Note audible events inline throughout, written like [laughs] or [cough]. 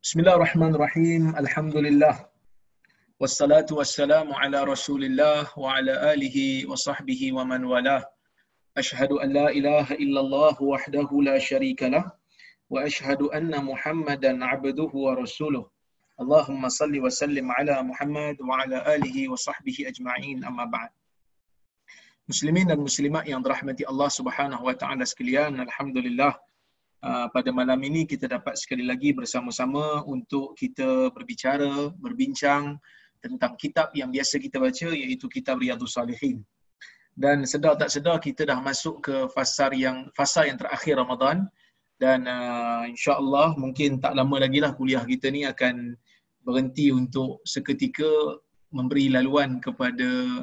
Bismillahirrahmanirrahim. Alhamdulillah. Wassalatu wassalamu ala Rasulillah wa ala alihi wa sahbihi wa man walah. Ashhadu an la ilaha illallah wahdahu la syarika lah wa ashhadu anna Muhammadan abduhu wa rasuluh. Allahumma salli wa sallim ala Muhammad wa ala alihi wa sahbihi ajma'in amma ba'd. Muslimin dan muslimat yang dirahmati Allah Subhanahu wa taala sekalian, alhamdulillah uh, pada malam ini kita dapat sekali lagi bersama-sama untuk kita berbicara, berbincang tentang kitab yang biasa kita baca iaitu kitab Riyadhus Salihin. Dan sedar tak sedar kita dah masuk ke fasa yang fasa yang terakhir Ramadan dan uh, insya-Allah mungkin tak lama lagi lah kuliah kita ni akan berhenti untuk seketika memberi laluan kepada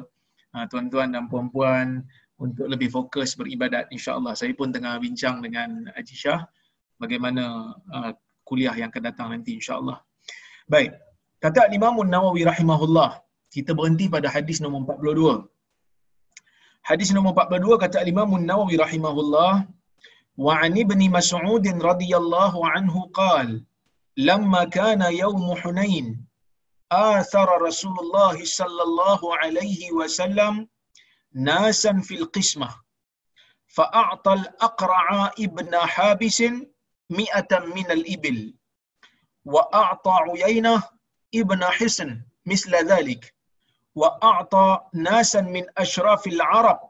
Ah, tuan-tuan dan puan-puan untuk lebih fokus beribadat insya-Allah. Saya pun tengah bincang dengan Haji Shah bagaimana uh, kuliah yang akan datang nanti insya-Allah. Baik. Kata Imam Nawawi rahimahullah, kita berhenti pada hadis nombor 42. Hadis nombor 42 kata Imam Nawawi rahimahullah, wa an ibni Mas'ud radhiyallahu anhu qala لما كان يوم حنين آثر رسول الله صلى الله عليه وسلم ناسا في القسمة فأعطى الأقرع ابن حابس مئة من الإبل وأعطى عيينة ابن حسن مثل ذلك وأعطى ناسا من أشراف العرب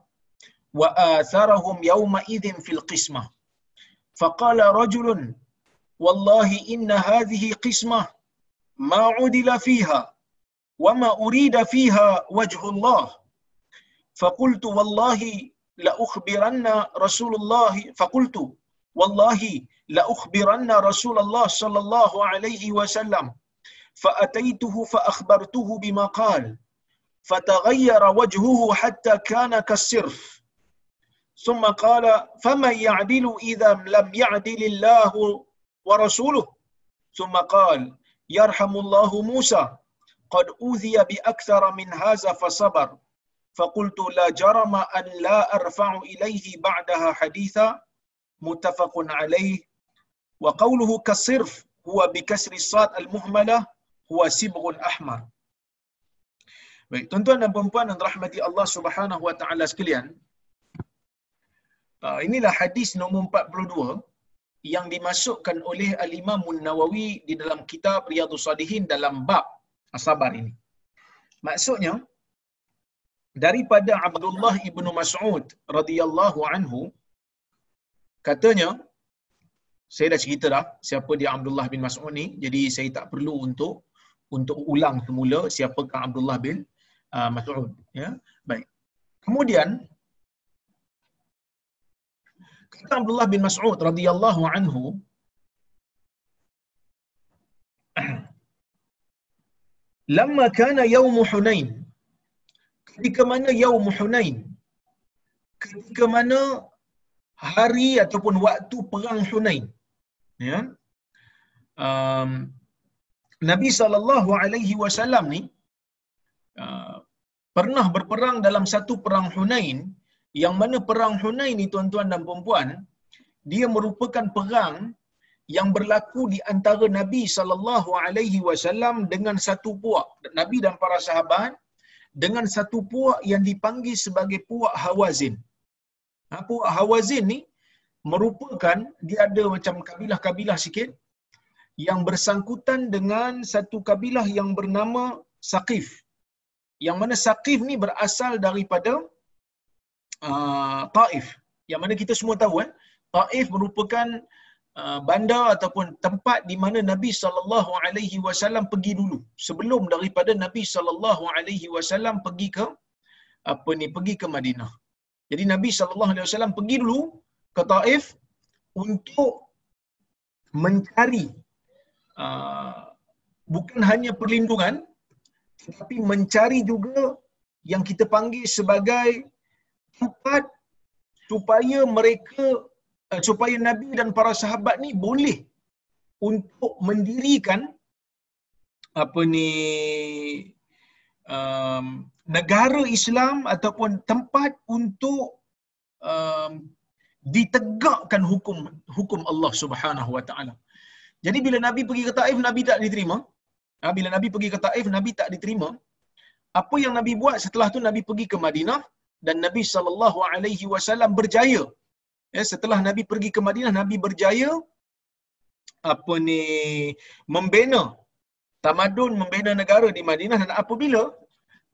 وآثرهم يومئذ في القسمة. فقال رجل والله إن هذه قسمة ما عدل فيها وما أريد فيها وجه الله. فقلت والله لأخبرن رسول الله. فقلت والله لأخبرن رسول الله صلى الله عليه وسلم. فأتيته فأخبرته بما قال. فتغير وجهه حتى كان كالسرف. ثم قال فمن يعدل إذا لم يعدل الله ورسوله؟ ثم قال يرحم الله موسى قد أوذي بأكثر من هذا فصبر فقلت لا جرم أن لا أرفع إليه بعدها حديثا متفق عليه وقوله كالصرف هو بكسر الصاد المهملة هو سبغ أحمر Baik, tuan-tuan dan puan-puan yang rahmati Allah Subhanahu wa taala sekalian. inilah hadis nombor 42 yang dimasukkan oleh Al-Imam Nawawi di dalam kitab Riyadhus Salihin dalam bab asabar ini. Maksudnya daripada Abdullah ibnu Mas'ud radhiyallahu anhu katanya saya dah cerita dah siapa dia Abdullah bin Mas'ud ni jadi saya tak perlu untuk untuk ulang semula siapakah Abdullah bin uh, Mas'ud ya baik kemudian Abdullah bin Mas'ud radhiyallahu anhu lamma kana yaum Hunain ketika mana yaum Hunain ketika mana hari ataupun waktu perang Hunain ya um, Nabi sallallahu alaihi wasallam ni uh, pernah berperang dalam satu perang Hunain yang mana perang Hunain ni tuan-tuan dan puan-puan dia merupakan perang yang berlaku di antara Nabi sallallahu alaihi wasallam dengan satu puak Nabi dan para sahabat dengan satu puak yang dipanggil sebagai puak Hawazin. Ha, puak Hawazin ni merupakan dia ada macam kabilah-kabilah sikit yang bersangkutan dengan satu kabilah yang bernama Saqif. Yang mana Saqif ni berasal daripada uh, Taif. Yang mana kita semua tahu eh, Taif merupakan uh, bandar ataupun tempat di mana Nabi sallallahu alaihi wasallam pergi dulu sebelum daripada Nabi sallallahu alaihi wasallam pergi ke apa ni pergi ke Madinah. Jadi Nabi sallallahu alaihi wasallam pergi dulu ke Taif untuk mencari uh, bukan hanya perlindungan tetapi mencari juga yang kita panggil sebagai tempat supaya mereka uh, supaya Nabi dan para sahabat ni boleh untuk mendirikan apa ni um, negara Islam ataupun tempat untuk um, ditegakkan hukum hukum Allah Subhanahu wa taala. Jadi bila Nabi pergi ke Taif Nabi tak diterima. Ha, bila Nabi pergi ke Taif Nabi tak diterima. Apa yang Nabi buat setelah tu Nabi pergi ke Madinah dan Nabi sallallahu alaihi wasallam berjaya. Ya, setelah Nabi pergi ke Madinah Nabi berjaya apa ni membina tamadun membina negara di Madinah dan apabila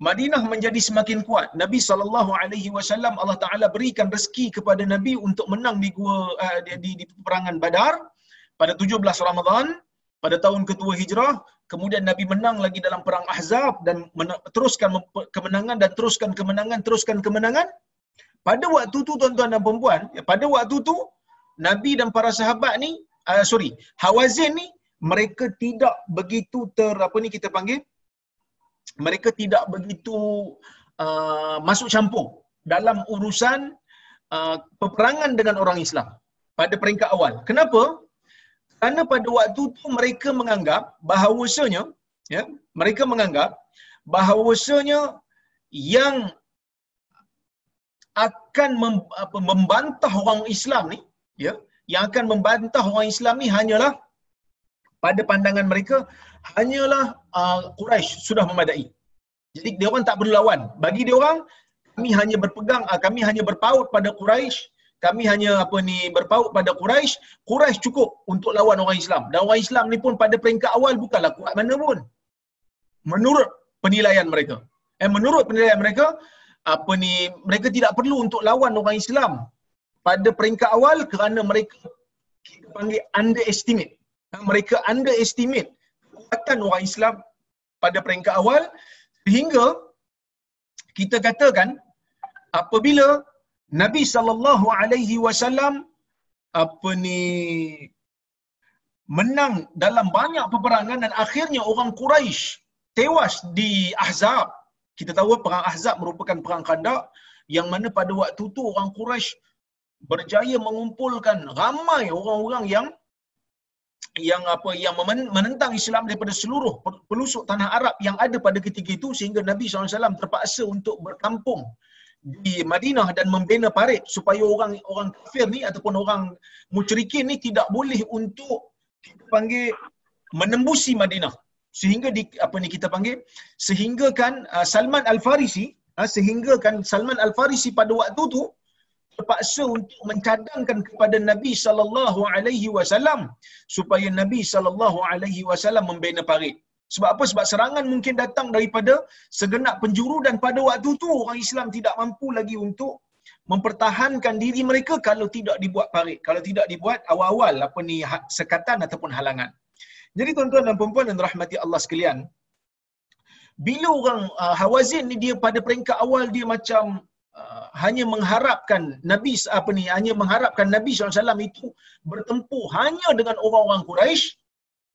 Madinah menjadi semakin kuat. Nabi sallallahu alaihi wasallam Allah Taala berikan rezeki kepada Nabi untuk menang di gua uh, di, di, di peperangan Badar pada 17 Ramadan pada tahun ketua Hijrah. Kemudian Nabi menang lagi dalam perang Ahzab dan men- teruskan kemenangan dan teruskan kemenangan teruskan kemenangan. Pada waktu tu tuan-tuan dan puan ya, pada waktu tu Nabi dan para sahabat ni uh, sorry, Hawazin ni mereka tidak begitu ter apa ni kita panggil mereka tidak begitu uh, masuk campur dalam urusan uh, peperangan dengan orang Islam pada peringkat awal. Kenapa? Kerana pada waktu tu mereka menganggap bahawasanya ya, mereka menganggap bahawasanya yang akan mem, apa, membantah orang Islam ni ya, yang akan membantah orang Islam ni hanyalah pada pandangan mereka hanyalah uh, Quraisy sudah memadai. Jadi dia orang tak perlu lawan. Bagi dia orang kami hanya berpegang uh, kami hanya berpaut pada Quraisy, kami hanya apa ni berpaut pada Quraisy, Quraisy cukup untuk lawan orang Islam. Dan orang Islam ni pun pada peringkat awal bukanlah kuat mana pun. Menurut penilaian mereka. Eh menurut penilaian mereka apa ni mereka tidak perlu untuk lawan orang Islam pada peringkat awal kerana mereka kita panggil underestimate. Ha, mereka underestimate kekuatan orang Islam pada peringkat awal sehingga kita katakan apabila Nabi sallallahu alaihi wasallam apa ni menang dalam banyak peperangan dan akhirnya orang Quraisy tewas di Ahzab. Kita tahu perang Ahzab merupakan perang Khandaq yang mana pada waktu tu orang Quraisy berjaya mengumpulkan ramai orang-orang yang yang apa yang menentang Islam daripada seluruh pelusuk tanah Arab yang ada pada ketika itu sehingga Nabi SAW terpaksa untuk berkampung di Madinah dan membina parit supaya orang orang kafir ni ataupun orang musyrikin ni tidak boleh untuk kita panggil menembusi Madinah sehingga di apa ni kita panggil sehingga kan uh, Salman Al Farisi uh, sehingga kan Salman Al Farisi pada waktu tu terpaksa untuk mencadangkan kepada Nabi sallallahu alaihi wasallam supaya Nabi sallallahu alaihi wasallam membina parit. Sebab apa? Sebab serangan mungkin datang daripada segenap penjuru dan pada waktu tu orang Islam tidak mampu lagi untuk mempertahankan diri mereka kalau tidak dibuat parit. Kalau tidak dibuat awal-awal apa ni ha-, sekatan ataupun halangan. Jadi tuan-tuan dan puan-puan dan rahmati Allah sekalian, bila orang uh, Hawazin ni dia pada peringkat awal dia macam uh, hanya mengharapkan Nabi apa ni hanya mengharapkan Nabi SAW itu bertempur hanya dengan orang-orang Quraisy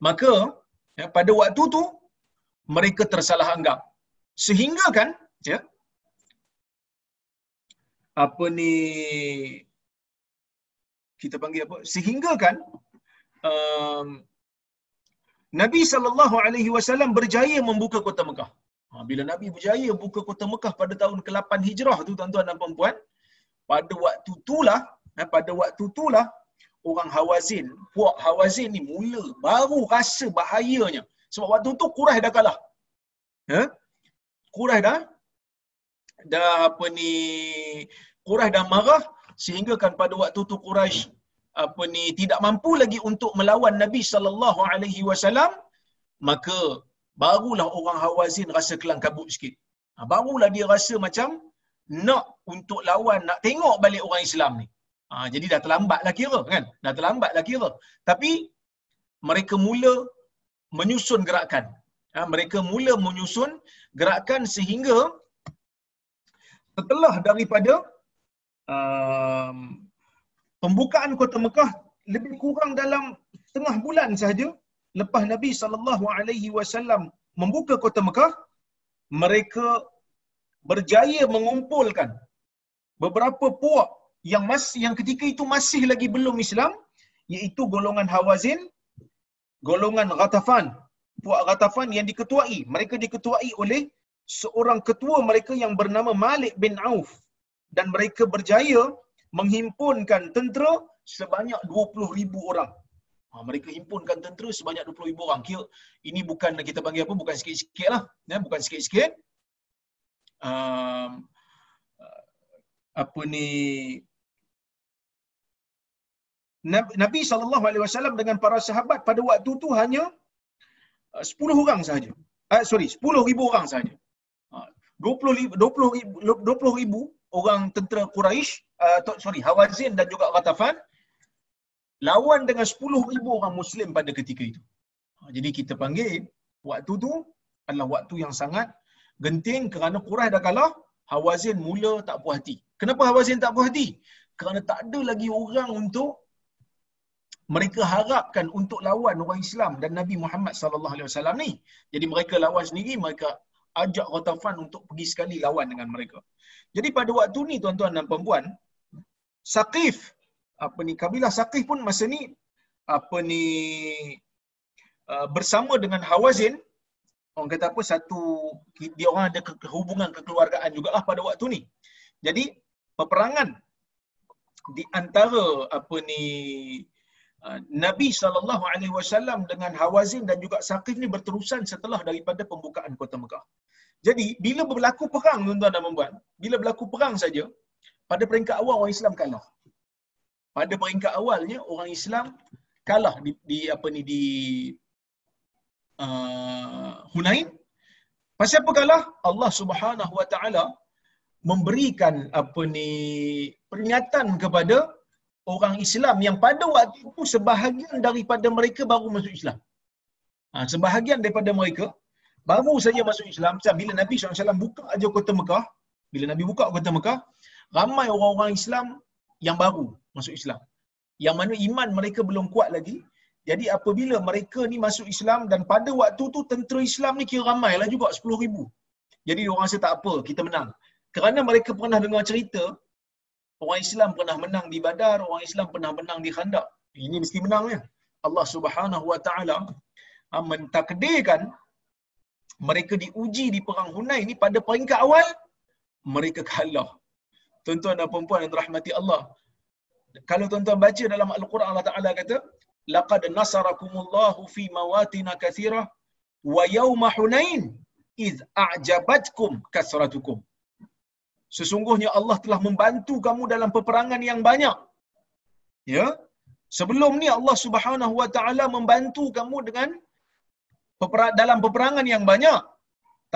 maka ya, pada waktu tu mereka tersalah anggap sehingga kan ya apa ni kita panggil apa sehingga kan um, Nabi sallallahu alaihi wasallam berjaya membuka kota Mekah. Ha, bila Nabi berjaya buka kota Mekah pada tahun ke-8 Hijrah tu tuan-tuan dan puan-puan, pada waktu itulah, eh, pada waktu itulah orang Hawazin, puak Hawazin ni mula baru rasa bahayanya. Sebab waktu tu Quraisy dah kalah. Ha? Quraisy dah dah apa ni Quraisy dah marah sehingga kan pada waktu tu Quraisy apa ni tidak mampu lagi untuk melawan Nabi sallallahu alaihi wasallam maka barulah orang Hawazin rasa kelang kabut sikit. Ha, barulah dia rasa macam nak untuk lawan, nak tengok balik orang Islam ni. Ha, jadi dah terlambatlah kira kan? Dah terlambatlah kira. Tapi mereka mula menyusun gerakan. Ha, mereka mula menyusun gerakan sehingga setelah daripada um, pembukaan kota Mekah lebih kurang dalam setengah bulan sahaja lepas Nabi sallallahu alaihi wasallam membuka kota Mekah mereka berjaya mengumpulkan beberapa puak yang masih yang ketika itu masih lagi belum Islam iaitu golongan Hawazin golongan Ghatafan puak Ghatafan yang diketuai mereka diketuai oleh seorang ketua mereka yang bernama Malik bin Auf dan mereka berjaya menghimpunkan tentera sebanyak 20,000 orang. Ha, mereka himpunkan tentera sebanyak 20,000 orang. Kira ini bukan kita panggil apa? Bukan sikit-sikit lah. Ya, bukan sikit-sikit. Um, apa ni Nabi sallallahu alaihi wasallam dengan para sahabat pada waktu tu hanya 10 uh, orang sahaja. Uh, sorry, 10,000 orang sahaja. 20 20 20,000 orang tentera Quraisy uh, sorry Hawazin dan juga Ghatafan lawan dengan 10,000 orang muslim pada ketika itu. Ha, jadi kita panggil waktu tu adalah waktu yang sangat genting kerana Quraisy dah kalah, Hawazin mula tak puas hati. Kenapa Hawazin tak puas hati? Kerana tak ada lagi orang untuk mereka harapkan untuk lawan orang Islam dan Nabi Muhammad sallallahu alaihi wasallam ni. Jadi mereka lawan sendiri, mereka ajak Ghatafan untuk pergi sekali lawan dengan mereka. Jadi pada waktu ni tuan-tuan dan puan-puan, Saqif apa ni kabilah Saqif pun masa ni apa ni uh, bersama dengan Hawazin orang kata apa satu dia orang ada hubungan kekeluargaan jugalah pada waktu ni. Jadi peperangan di antara apa ni Nabi sallallahu alaihi wasallam dengan Hawazin dan juga Saqif ni berterusan setelah daripada pembukaan kota Mekah. Jadi bila berlaku perang tuan-tuan dan puan bila berlaku perang saja pada peringkat awal orang Islam kalah. Pada peringkat awalnya orang Islam kalah di, di apa ni di uh, Hunain. Pasal apa kalah? Allah Subhanahu Wa Taala memberikan apa ni peringatan kepada orang Islam yang pada waktu itu sebahagian daripada mereka baru masuk Islam. Ha, sebahagian daripada mereka baru saja masuk Islam. Macam bila Nabi SAW buka aja kota Mekah, bila Nabi buka kota Mekah, ramai orang-orang Islam yang baru masuk Islam. Yang mana iman mereka belum kuat lagi. Jadi apabila mereka ni masuk Islam dan pada waktu tu tentera Islam ni kira ramai lah juga 10 ribu. Jadi orang rasa tak apa, kita menang. Kerana mereka pernah dengar cerita, orang Islam pernah menang di Badar, orang Islam pernah menang di Khandaq. Ini mesti menang ya. Allah Subhanahu Wa Taala ah, mentakdirkan mereka diuji di perang Hunain ni pada peringkat awal mereka kalah. Tuan-tuan dan puan-puan yang dirahmati Allah. Kalau tuan-tuan baca dalam Al-Quran Allah Taala kata, "Laqad nasarakumullahu fi mawatin katsirah wa yawma Hunain iz a'jabatkum kasratukum." Sesungguhnya Allah telah membantu kamu dalam peperangan yang banyak. Ya. Sebelum ni Allah Subhanahu wa taala membantu kamu dengan dalam peperangan yang banyak.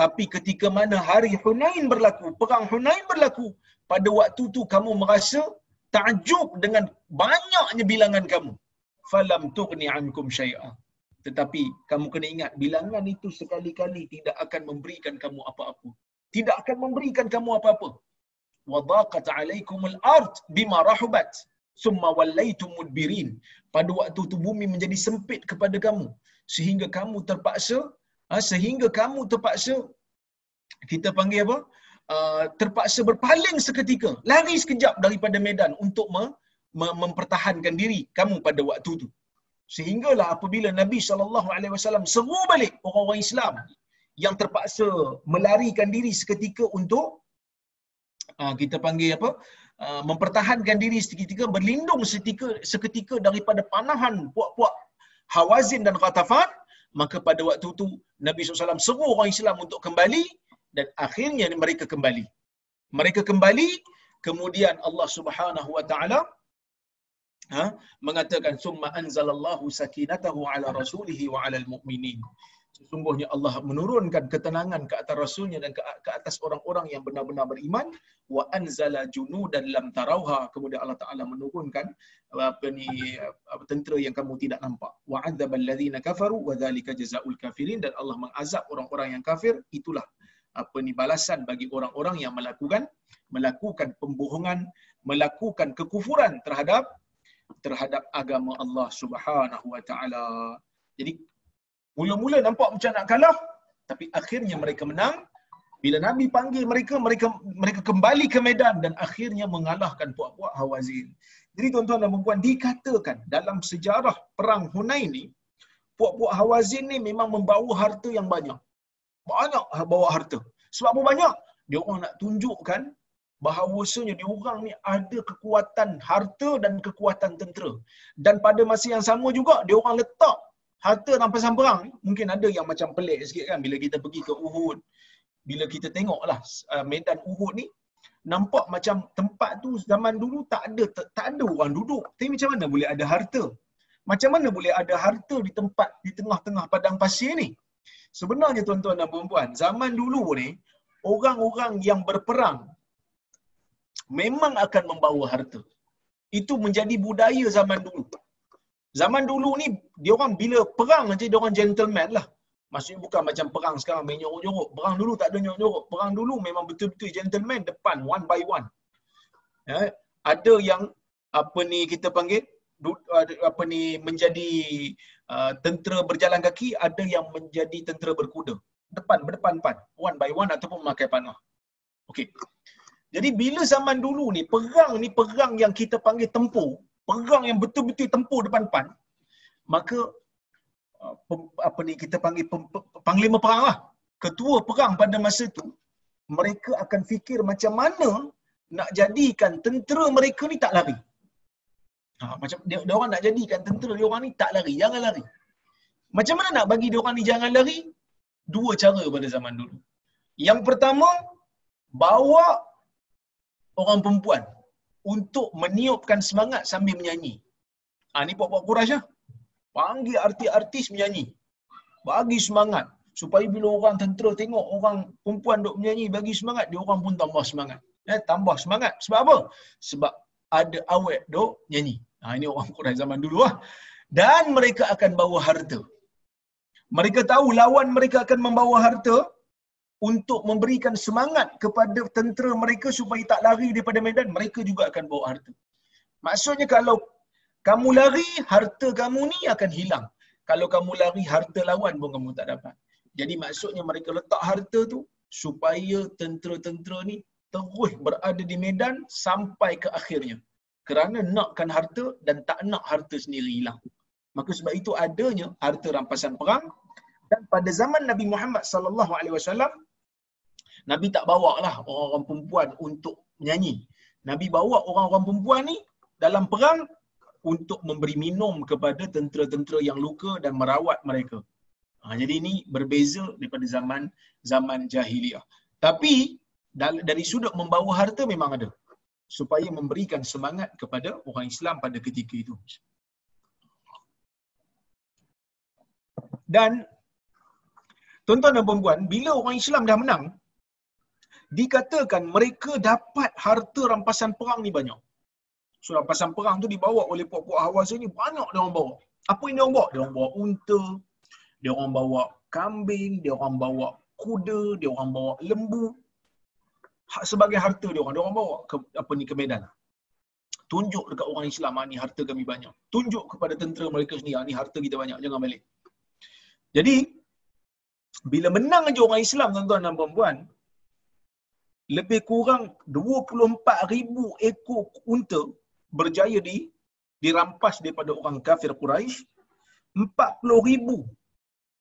Tapi ketika mana hari Hunain berlaku, perang Hunain berlaku, pada waktu tu kamu merasa takjub dengan banyaknya bilangan kamu. Falam tughni ankum syai'a. Tetapi kamu kena ingat bilangan itu sekali-kali tidak akan memberikan kamu apa-apa. Tidak akan memberikan kamu apa-apa. Wadaqat alaikumul ard bima rahubat. Summa wallaitum mudbirin. Pada waktu tu bumi menjadi sempit kepada kamu. Sehingga kamu terpaksa, ha, sehingga kamu terpaksa, kita panggil apa? Uh, terpaksa berpaling seketika, lari sekejap daripada medan untuk me, me, mempertahankan diri kamu pada waktu itu. Sehinggalah apabila Nabi SAW seru balik orang-orang Islam yang terpaksa melarikan diri seketika untuk uh, kita panggil apa? Uh, mempertahankan diri seketika, berlindung seketika, seketika daripada panahan puak-puak Hawazin dan Ghatafan, maka pada waktu itu Nabi SAW seru orang Islam untuk kembali dan akhirnya mereka kembali. Mereka kembali, kemudian Allah Subhanahu wa taala ha, mengatakan summa anzalallahu sakinatahu ala rasulihi wa ala almu'minin. Sesungguhnya Allah menurunkan ketenangan ke atas rasulnya dan ke, atas orang-orang yang benar-benar beriman wa anzala junudan lam tarauha. Kemudian Allah Taala menurunkan apa ni apa, tentera yang kamu tidak nampak. Wa adzabal ladzina kafaru wa dzalika jazaul kafirin dan Allah mengazab orang-orang yang kafir. Itulah apa ni balasan bagi orang-orang yang melakukan melakukan pembohongan, melakukan kekufuran terhadap terhadap agama Allah Subhanahu wa taala. Jadi mula-mula nampak macam nak kalah tapi akhirnya mereka menang. Bila Nabi panggil mereka, mereka mereka kembali ke medan dan akhirnya mengalahkan puak-puak Hawazin. Jadi tuan-tuan dan puan dikatakan dalam sejarah perang Hunain ni, puak-puak Hawazin ni memang membawa harta yang banyak banyak bawa harta. Sebab apa banyak? Dia orang nak tunjukkan bahawasanya dia orang ni ada kekuatan harta dan kekuatan tentera. Dan pada masa yang sama juga dia orang letak harta rampasan perang ni mungkin ada yang macam pelik sikit kan bila kita pergi ke Uhud. Bila kita tengoklah uh, medan Uhud ni nampak macam tempat tu zaman dulu tak ada tak ada orang duduk. Tapi macam mana boleh ada harta? Macam mana boleh ada harta di tempat di tengah-tengah padang pasir ni? Sebenarnya tuan-tuan dan puan-puan, zaman dulu ni orang-orang yang berperang memang akan membawa harta. Itu menjadi budaya zaman dulu. Zaman dulu ni dia orang bila perang aja dia orang gentleman lah. Maksudnya bukan macam perang sekarang main nyorok-nyorok. Perang dulu tak ada nyorok-nyorok. Perang dulu memang betul-betul gentleman depan one by one. Ya, ada yang apa ni kita panggil apa ni menjadi uh, tentera berjalan kaki, ada yang menjadi tentera berkuda. Depan berdepan-depan, one by one ataupun memakai panah. Okey. Jadi bila zaman dulu ni perang ni perang yang kita panggil tempur, perang yang betul-betul tempur depan-depan, maka uh, apa ni kita panggil panglima perang lah. Ketua perang pada masa tu mereka akan fikir macam mana nak jadikan tentera mereka ni tak lari. Ha, macam dia, dia orang nak jadikan tentera dia orang ni tak lari, jangan lari. Macam mana nak bagi dia orang ni jangan lari? Dua cara pada zaman dulu. Yang pertama, bawa orang perempuan untuk meniupkan semangat sambil menyanyi. Ha, ni buat-buat Quraisy lah. Panggil artis-artis menyanyi. Bagi semangat supaya bila orang tentera tengok orang perempuan duk menyanyi bagi semangat, dia orang pun tambah semangat. Eh, tambah semangat. Sebab apa? Sebab ada awet duk nyanyi. Ha, ini orang Quraisy zaman dulu lah. Dan mereka akan bawa harta. Mereka tahu lawan mereka akan membawa harta untuk memberikan semangat kepada tentera mereka supaya tak lari daripada medan, mereka juga akan bawa harta. Maksudnya kalau kamu lari, harta kamu ni akan hilang. Kalau kamu lari, harta lawan pun kamu tak dapat. Jadi maksudnya mereka letak harta tu supaya tentera-tentera ni terus berada di medan sampai ke akhirnya. Kerana nakkan harta dan tak nak harta sendiri hilang. Maka sebab itu adanya harta rampasan perang dan pada zaman Nabi Muhammad sallallahu alaihi wasallam Nabi tak bawa lah orang-orang perempuan untuk menyanyi. Nabi bawa orang-orang perempuan ni dalam perang untuk memberi minum kepada tentera-tentera yang luka dan merawat mereka. Ha, jadi ini berbeza daripada zaman zaman jahiliah. Tapi dari sudut membawa harta memang ada. Supaya memberikan semangat kepada orang Islam pada ketika itu. Dan tuan-tuan dan puan bila orang Islam dah menang, dikatakan mereka dapat harta rampasan perang ni banyak. So rampasan perang tu dibawa oleh puak-puak Hawas ni banyak dia orang bawa. Apa yang dia orang bawa? Dia orang bawa unta, dia orang bawa kambing, dia orang bawa kuda, dia orang bawa lembu. Sebagai harta dia orang, dia orang bawa ke apa ni ke medan. Tunjuk dekat orang Islam, ah, ni harta kami banyak. Tunjuk kepada tentera mereka sendiri, ah, ni harta kita banyak, jangan balik. Jadi, bila menang aja orang Islam tuan-tuan dan puan lebih kurang 24,000 ekor unta berjaya di dirampas daripada orang kafir Quraisy. 40,000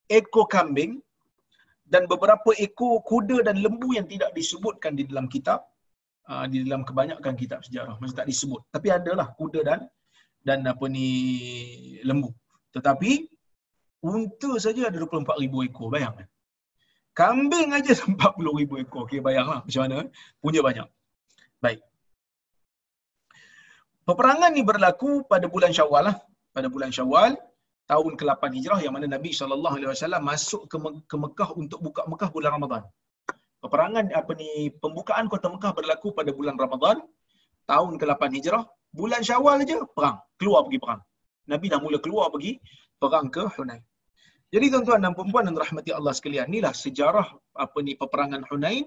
ekor kambing dan beberapa ekor kuda dan lembu yang tidak disebutkan di dalam kitab uh, di dalam kebanyakan kitab sejarah masih tak disebut tapi adalah kuda dan dan apa ni lembu tetapi unta saja ada 24,000 ekor bayangkan Kambing aja [laughs] 40 ribu ekor. Okay, bayanglah macam mana. Punya banyak. Baik. Peperangan ni berlaku pada bulan syawal lah. Pada bulan syawal, tahun ke-8 hijrah yang mana Nabi SAW masuk ke, Me- ke Mekah untuk buka Mekah bulan Ramadan. Peperangan apa ni pembukaan kota Mekah berlaku pada bulan Ramadan tahun ke-8 hijrah. Bulan syawal aja perang. Keluar pergi perang. Nabi dah mula keluar pergi perang ke Hunain. Jadi tuan-tuan dan puan-puan dan rahmati Allah sekalian, inilah sejarah apa ni peperangan Hunain.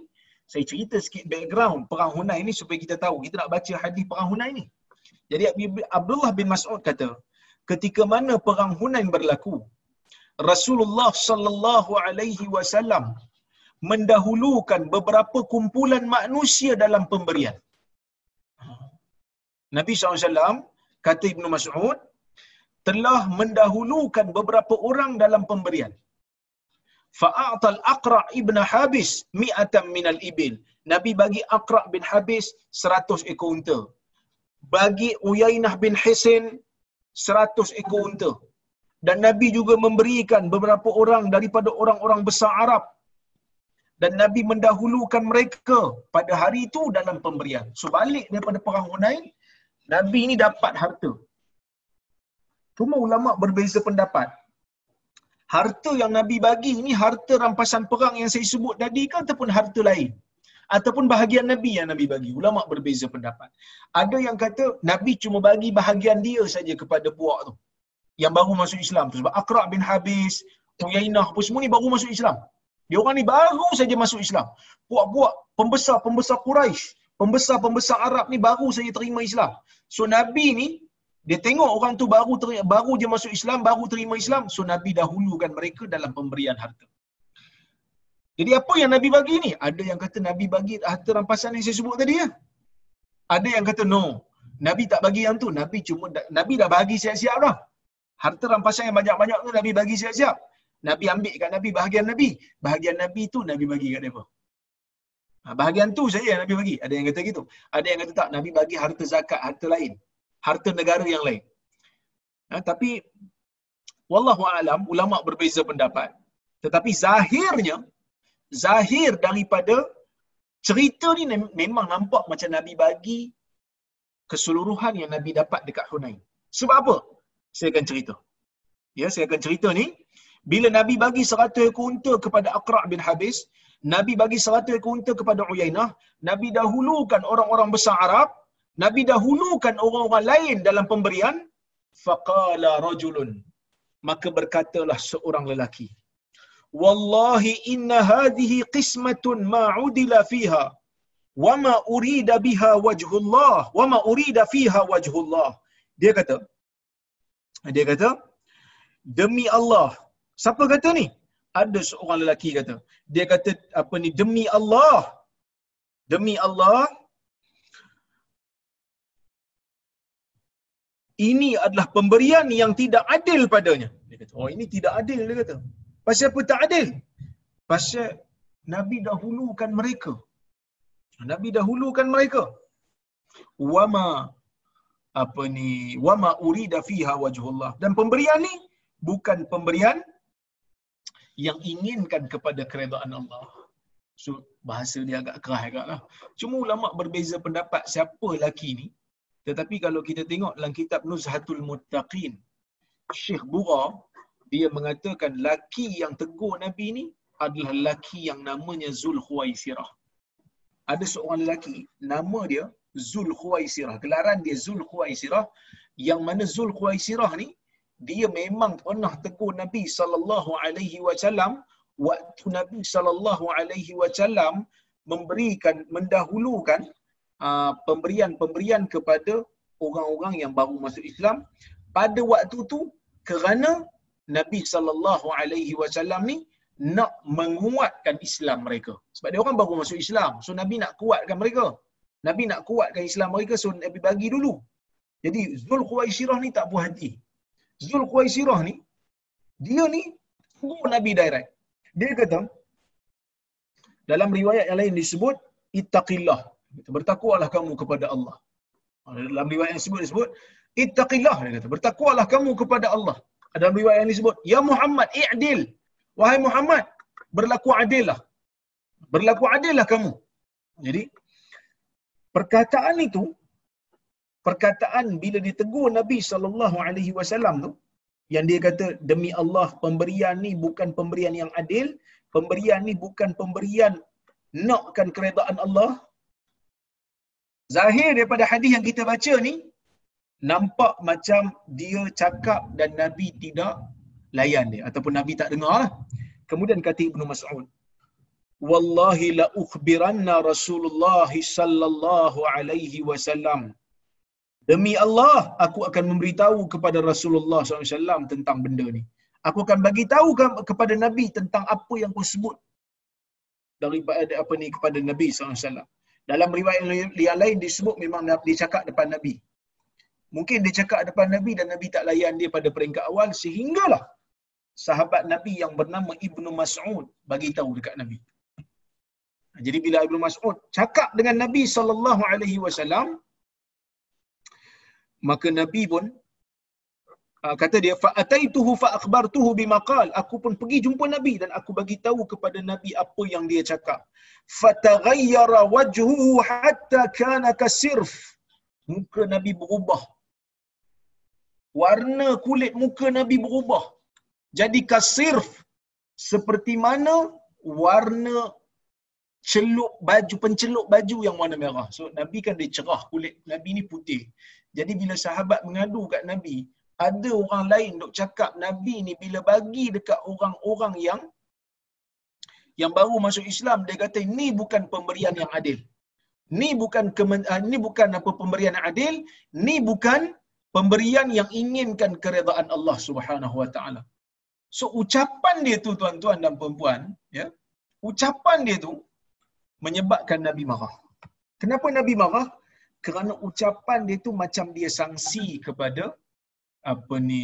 Saya cerita sikit background perang Hunain ni supaya kita tahu. Kita nak baca hadis perang Hunain ni. Jadi Abdullah bin Mas'ud kata, ketika mana perang Hunain berlaku, Rasulullah sallallahu alaihi wasallam mendahulukan beberapa kumpulan manusia dalam pemberian. Nabi SAW kata Ibnu Mas'ud, telah mendahulukan beberapa orang dalam pemberian. Fa'atal Aqra' ibn Habis mi'atan minal ibil. Nabi bagi Aqra bin Habis 100 ekor unta. Bagi Uyainah bin Hisin 100 ekor unta. Dan Nabi juga memberikan beberapa orang daripada orang-orang besar Arab dan Nabi mendahulukan mereka pada hari itu dalam pemberian. So balik daripada perang Hunain, Nabi ini dapat harta. Cuma ulama berbeza pendapat. Harta yang Nabi bagi ini harta rampasan perang yang saya sebut tadi ke ataupun harta lain? Ataupun bahagian Nabi yang Nabi bagi? Ulama berbeza pendapat. Ada yang kata Nabi cuma bagi bahagian dia saja kepada buak tu. Yang baru masuk Islam tu. Sebab Aqra' bin Habis, Uyainah pun semua ni baru masuk Islam. Dia orang ni baru saja masuk Islam. Puak-puak pembesar-pembesar Quraisy, pembesar-pembesar Arab ni baru saja terima Islam. So Nabi ni dia tengok orang tu baru terima, baru je masuk Islam, baru terima Islam, so Nabi dahulukan mereka dalam pemberian harta. Jadi apa yang Nabi bagi ni? Ada yang kata Nabi bagi harta rampasan yang saya sebut tadi ya. Ada yang kata no. Nabi tak bagi yang tu. Nabi cuma Nabi dah bagi siap-siap dah. Harta rampasan yang banyak-banyak tu Nabi bagi siap-siap. Nabi ambil kat Nabi bahagian Nabi. Bahagian Nabi tu Nabi bagi kat mereka. Ha, bahagian tu saja yang Nabi bagi. Ada yang kata gitu. Ada yang kata tak. Nabi bagi harta zakat, harta lain. Harta negara yang lain. Ha, tapi, Wallahu alam ulama berbeza pendapat. Tetapi zahirnya, zahir daripada cerita ni memang nampak macam Nabi bagi keseluruhan yang Nabi dapat dekat Hunain. Sebab apa? Saya akan cerita. Ya, saya akan cerita ni bila Nabi bagi 100 ekor unta kepada Aqra' bin Habis, Nabi bagi 100 ekor unta kepada Uyainah, Nabi dahulukan orang-orang besar Arab, Nabi dahulukan orang-orang lain dalam pemberian, faqala rajulun. Maka berkatalah seorang lelaki. Wallahi inna hadhihi qismatun ma udila fiha wa ma urida biha wajhullah wa ma urida fiha wajhullah. Dia kata dia kata demi Allah Siapa kata ni? Ada seorang lelaki kata. Dia kata apa ni demi Allah. Demi Allah ini adalah pemberian yang tidak adil padanya. Dia kata, oh ini tidak adil dia kata. Pasal apa tak adil? Pasal Nabi dahulukan mereka. Nabi dahulukan mereka. Wama apa ni wama urida fiha wajhullah dan pemberian ni bukan pemberian yang inginkan kepada keredaan Allah. So, bahasa dia agak keras agak lah. Cuma ulama berbeza pendapat siapa lelaki ni. Tetapi kalau kita tengok dalam kitab Nuzhatul Muttaqin, Syekh Bura, dia mengatakan laki yang tegur Nabi ni adalah laki yang namanya Zul Khuwaisirah. Ada seorang lelaki, nama dia Zul Khuwaisirah. Gelaran dia Zul Khuwaisirah. Yang mana Zul Khuwaisirah ni, dia memang pernah tegur Nabi sallallahu alaihi wasallam waktu Nabi sallallahu alaihi wasallam memberikan mendahulukan uh, pemberian-pemberian kepada orang-orang yang baru masuk Islam pada waktu tu kerana Nabi sallallahu alaihi wasallam ni nak menguatkan Islam mereka. Sebab dia orang baru masuk Islam. So Nabi nak kuatkan mereka. Nabi nak kuatkan Islam mereka so Nabi bagi dulu. Jadi Zul Khuwaisirah ni tak puas hati. Zul Khuwaisirah ni, dia ni suruh Nabi direct. Dia kata, dalam riwayat yang lain disebut, ittaqillah. Bertakwalah kamu kepada Allah. Dalam riwayat yang disebut, disebut, ittaqillah. Dia kata, bertakwalah kamu kepada Allah. Dalam riwayat yang disebut, Ya Muhammad, i'dil. Wahai Muhammad, berlaku adil lah. Berlaku adil lah kamu. Jadi, perkataan itu perkataan bila ditegur Nabi sallallahu alaihi wasallam tu yang dia kata demi Allah pemberian ni bukan pemberian yang adil, pemberian ni bukan pemberian nakkan keredaan Allah. Zahir daripada hadis yang kita baca ni nampak macam dia cakap dan Nabi tidak layan dia ataupun Nabi tak dengar lah. Kemudian kata Ibnu Mas'ud, Wallahi la ukhbiranna Rasulullah sallallahu alaihi wasallam Demi Allah, aku akan memberitahu kepada Rasulullah SAW tentang benda ni. Aku akan bagi tahu kepada Nabi tentang apa yang kau sebut daripada apa ni kepada Nabi SAW. Dalam riwayat yang lain disebut memang dia cakap depan Nabi. Mungkin dia cakap depan Nabi dan Nabi tak layan dia pada peringkat awal sehinggalah sahabat Nabi yang bernama Ibnu Mas'ud bagi tahu dekat Nabi. Jadi bila Ibnu Mas'ud cakap dengan Nabi sallallahu alaihi wasallam maka Nabi pun uh, kata dia fa ataituhu fa akhbartuhu bima qal. Aku pun pergi jumpa Nabi dan aku bagi tahu kepada Nabi apa yang dia cakap. Fataghayyara wajhuhu hatta kana kasirf muka Nabi berubah. Warna kulit muka Nabi berubah jadi kasirf seperti mana warna celup baju pencelup baju yang warna merah. So Nabi kan dia cerah kulit. Nabi ni putih. Jadi bila sahabat mengadu kat Nabi, ada orang lain dok cakap Nabi ni bila bagi dekat orang-orang yang yang baru masuk Islam dia kata ni bukan pemberian yang adil. Ni bukan kemen, uh, ni bukan apa pemberian yang adil, ni bukan pemberian yang inginkan keredaan Allah Subhanahu wa taala. So ucapan dia tu tuan-tuan dan puan-puan, ya. Ucapan dia tu menyebabkan Nabi marah. Kenapa Nabi marah? Kerana ucapan dia tu macam dia sangsi kepada apa ni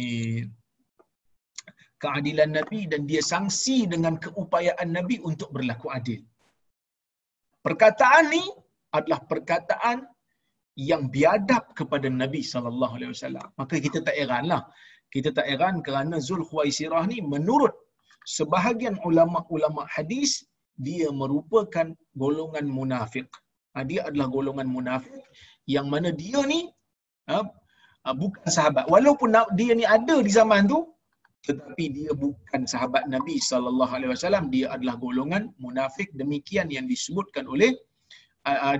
keadilan Nabi dan dia sangsi dengan keupayaan Nabi untuk berlaku adil. Perkataan ni adalah perkataan yang biadab kepada Nabi sallallahu alaihi wasallam. Maka kita tak heranlah. Kita tak heran kerana Zulkhuwaisirah ni menurut sebahagian ulama-ulama hadis dia merupakan golongan munafik. Ha, dia adalah golongan munafik yang mana dia ni ha, bukan sahabat. Walaupun dia ni ada di zaman tu, tetapi dia bukan sahabat Nabi sallallahu alaihi wasallam. Dia adalah golongan munafik demikian yang disebutkan oleh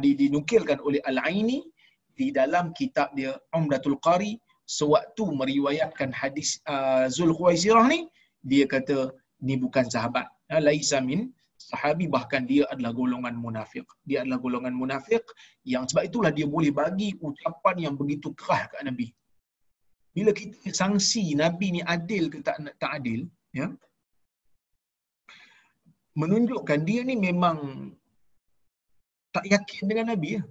dinukilkan oleh Al-Aini di dalam kitab dia Umdatul Qari sewaktu meriwayatkan hadis uh, Zulkhuwaisirah ni dia kata ni bukan sahabat. Laisa min sahabi bahkan dia adalah golongan munafik. Dia adalah golongan munafik yang sebab itulah dia boleh bagi ucapan yang begitu keras kat Nabi. Bila kita sanksi Nabi ni adil ke tak, tak adil, ya, menunjukkan dia ni memang tak yakin dengan Nabi. Ya.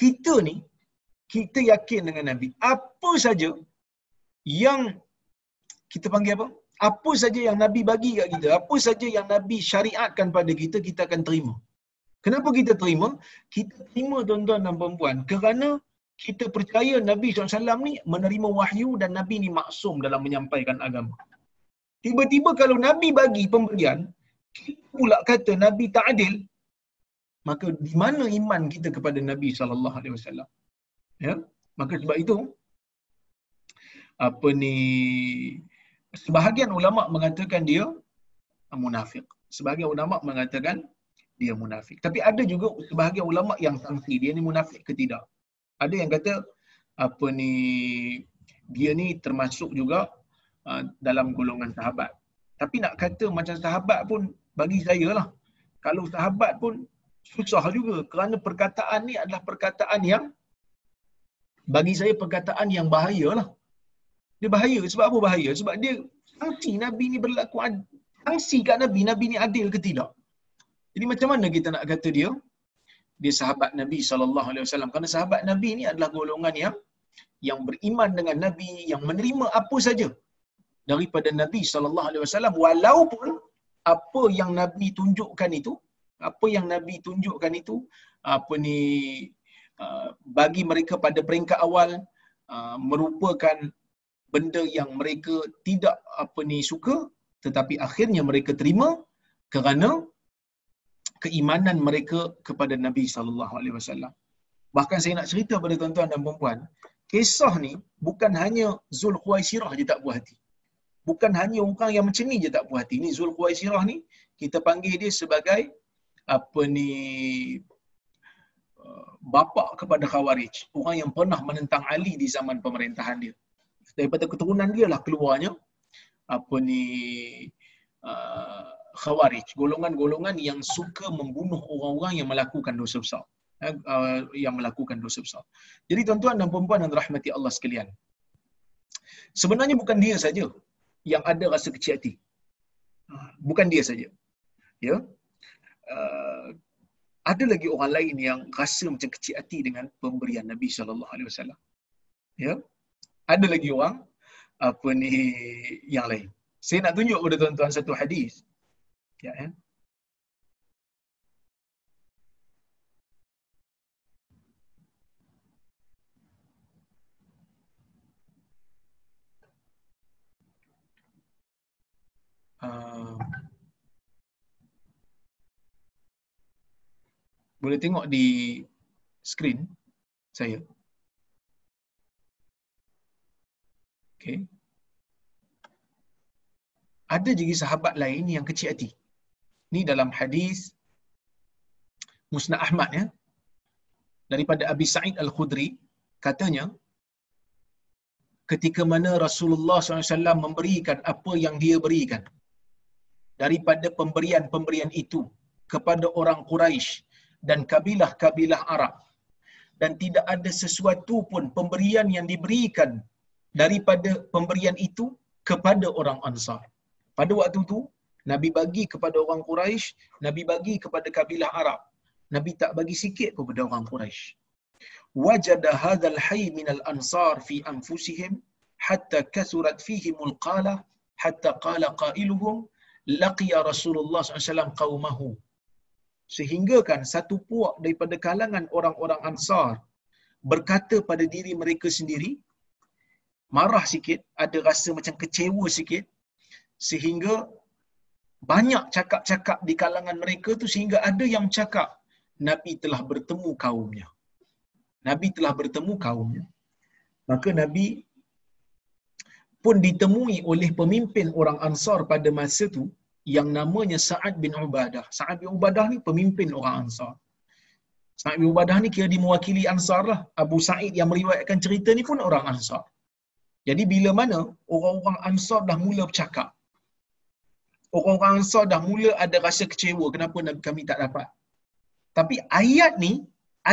Kita ni, kita yakin dengan Nabi. Apa saja yang kita panggil apa? Apa saja yang Nabi bagi kat kita, apa saja yang Nabi syariatkan pada kita, kita akan terima. Kenapa kita terima? Kita terima tuan-tuan dan perempuan kerana kita percaya Nabi SAW ni menerima wahyu dan Nabi ni maksum dalam menyampaikan agama. Tiba-tiba kalau Nabi bagi pemberian, kita pula kata Nabi tak adil, maka di mana iman kita kepada Nabi SAW? Ya? Maka sebab itu, apa ni, sebahagian ulama mengatakan dia munafik. Sebahagian ulama mengatakan dia munafik. Tapi ada juga sebahagian ulama yang sangsi dia ni munafik ke tidak. Ada yang kata apa ni dia ni termasuk juga uh, dalam golongan sahabat. Tapi nak kata macam sahabat pun bagi saya lah. Kalau sahabat pun susah juga kerana perkataan ni adalah perkataan yang bagi saya perkataan yang bahaya lah. Dia bahaya. Sebab apa bahaya? Sebab dia sanksi Nabi ni berlaku adil. Sanksi kat Nabi, Nabi ni adil ke tidak? Jadi macam mana kita nak kata dia? Dia sahabat Nabi SAW. Kerana sahabat Nabi ni adalah golongan yang yang beriman dengan Nabi, yang menerima apa saja daripada Nabi SAW. Walaupun apa yang Nabi tunjukkan itu, apa yang Nabi tunjukkan itu, apa ni, uh, bagi mereka pada peringkat awal, uh, merupakan benda yang mereka tidak apa ni suka tetapi akhirnya mereka terima kerana keimanan mereka kepada Nabi sallallahu alaihi wasallam. Bahkan saya nak cerita pada tuan-tuan dan puan-puan, kisah ni bukan hanya Zulkhuwaisirah je tak puas hati. Bukan hanya orang yang macam ni je tak puas hati. Ni Zulkhuwaisirah ni kita panggil dia sebagai apa ni uh, bapa kepada Khawarij, orang yang pernah menentang Ali di zaman pemerintahan dia daripada keturunan dia lah keluarnya. Apa ni uh, khawarij. Golongan-golongan yang suka membunuh orang-orang yang melakukan dosa besar. Uh, yang melakukan dosa besar. Jadi tuan-tuan dan puan-puan yang rahmati Allah sekalian. Sebenarnya bukan dia saja yang ada rasa kecil hati. Uh, bukan dia saja. Ya? Uh, ada lagi orang lain yang rasa macam kecil hati dengan pemberian Nabi sallallahu alaihi wasallam. Ya ada lagi orang apa ni yang lain. Saya nak tunjuk kepada tuan-tuan satu hadis. Ya kan? Uh, boleh tengok di skrin saya. Okay. Ada juga sahabat lain yang kecil hati. Ni dalam hadis Musnad Ahmad ya. Daripada Abi Sa'id Al-Khudri katanya ketika mana Rasulullah SAW memberikan apa yang dia berikan daripada pemberian-pemberian itu kepada orang Quraisy dan kabilah-kabilah Arab dan tidak ada sesuatu pun pemberian yang diberikan daripada pemberian itu kepada orang Ansar. Pada waktu itu Nabi bagi kepada orang Quraisy, Nabi bagi kepada kabilah Arab. Nabi tak bagi sikit kepada orang Quraisy. Wajada hadzal hayy min al-ansar fi anfusihim hatta kasurat fihim al-qala hatta qala qailuhum laqiya Rasulullah SAW qaumahu sehingga kan satu puak daripada kalangan orang-orang Ansar berkata pada diri mereka sendiri marah sikit ada rasa macam kecewa sikit sehingga banyak cakap-cakap di kalangan mereka tu sehingga ada yang cakap Nabi telah bertemu kaumnya Nabi telah bertemu kaumnya maka Nabi pun ditemui oleh pemimpin orang Ansar pada masa tu yang namanya Sa'ad bin Ubadah. Sa'ad bin Ubadah ni pemimpin orang Ansar. Sa'ad bin Ubadah ni kira dimewakili Ansar lah. Abu Sa'id yang meriwayatkan cerita ni pun orang Ansar. Jadi bila mana orang-orang Ansar dah mula bercakap. Orang-orang Ansar dah mula ada rasa kecewa kenapa kami tak dapat. Tapi ayat ni,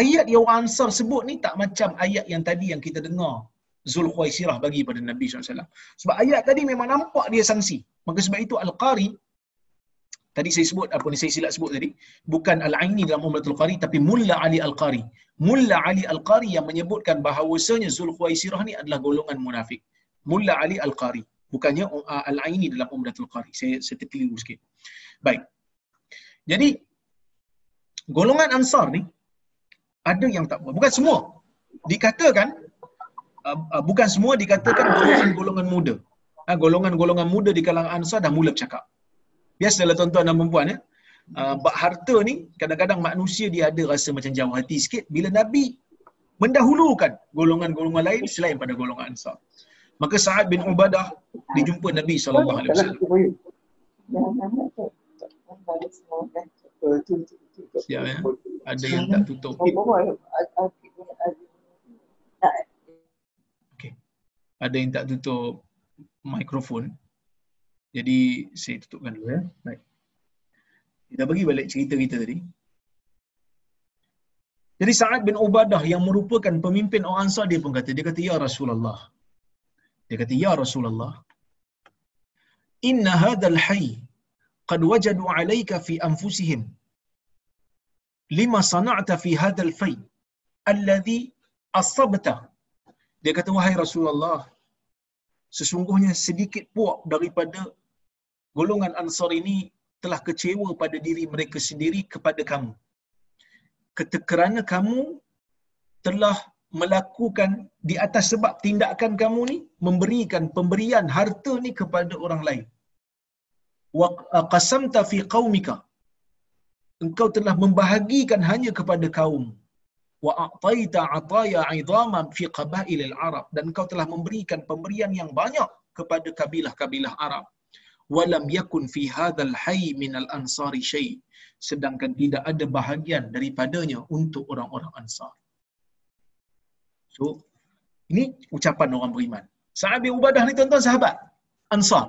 ayat yang orang Ansar sebut ni tak macam ayat yang tadi yang kita dengar. Zulkhuaisirah bagi pada Nabi SAW. Sebab ayat tadi memang nampak dia sanksi. Maka sebab itu Al-Qari tadi saya sebut apa ni saya silap sebut tadi bukan al-aini dalam umratul qari tapi mulla ali al-qari. Mulla ali al-qari yang menyebutkan bahawasanya zulkhuaisirah ni adalah golongan munafik. Mulla ali al-qari bukannya uh, al-aini dalam umratul qari. Saya saya terkeliru sikit. Baik. Jadi golongan ansar ni ada yang tak bukan semua. Dikatakan uh, uh, bukan semua dikatakan golongan-golongan muda. Uh, golongan-golongan muda di kalangan ansar dah mula bercakap biasalah tuan-tuan dan puan ya. Uh, bak harta ni kadang-kadang manusia dia ada rasa macam jauh hati sikit bila Nabi mendahulukan golongan-golongan lain selain pada golongan Ansar. Maka Sa'ad bin Ubadah dijumpa Nabi sallallahu alaihi wasallam. Siap ya. Ada yang tak tutup. Okay. Ada yang tak tutup mikrofon. Jadi saya tutupkan dulu ya. Baik. Kita bagi balik cerita kita tadi. Jadi Sa'ad bin Ubadah yang merupakan pemimpin orang Ansar dia pun kata dia kata ya Rasulullah. Dia kata ya Rasulullah. Inna hadzal hayy qad wajadu 'alayka fi anfusihim lima sana'ta fi hadzal fay alladhi asabta. Dia kata wahai Rasulullah sesungguhnya sedikit puak daripada golongan Ansar ini telah kecewa pada diri mereka sendiri kepada kamu. Kerana kamu telah melakukan di atas sebab tindakan kamu ni memberikan pemberian harta ni kepada orang lain. Wa qasamta fi qaumika. Engkau telah membahagikan hanya kepada kaum. Wa a'taita 'ataya 'idhaman fi qabail al-Arab dan engkau telah memberikan pemberian yang banyak kepada kabilah-kabilah Arab walam yakun fi hadzal hayy min al ansari syai sedangkan tidak ada bahagian daripadanya untuk orang-orang ansar. So ini ucapan orang beriman. Sa'ad bin Ubadah ni tuan-tuan sahabat ansar.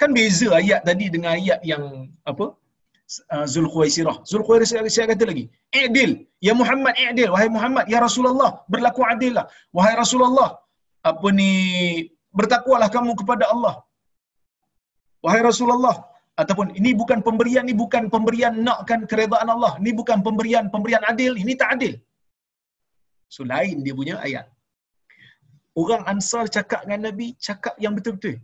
Kan beza ayat tadi dengan ayat yang apa uh, Zulkhuwaisirah. Zulkhuwaisirah kata lagi, "I'dil, ya Muhammad i'dil, wahai Muhammad, ya Rasulullah, berlaku adillah. Wahai Rasulullah, apa ni bertakwalah kamu kepada Allah wahai Rasulullah ataupun ini bukan pemberian ni bukan pemberian nakkan keredaan Allah. Ni bukan pemberian pemberian adil ini tak adil. So lain dia punya ayat. Orang ansar cakap dengan nabi cakap yang betul-betul.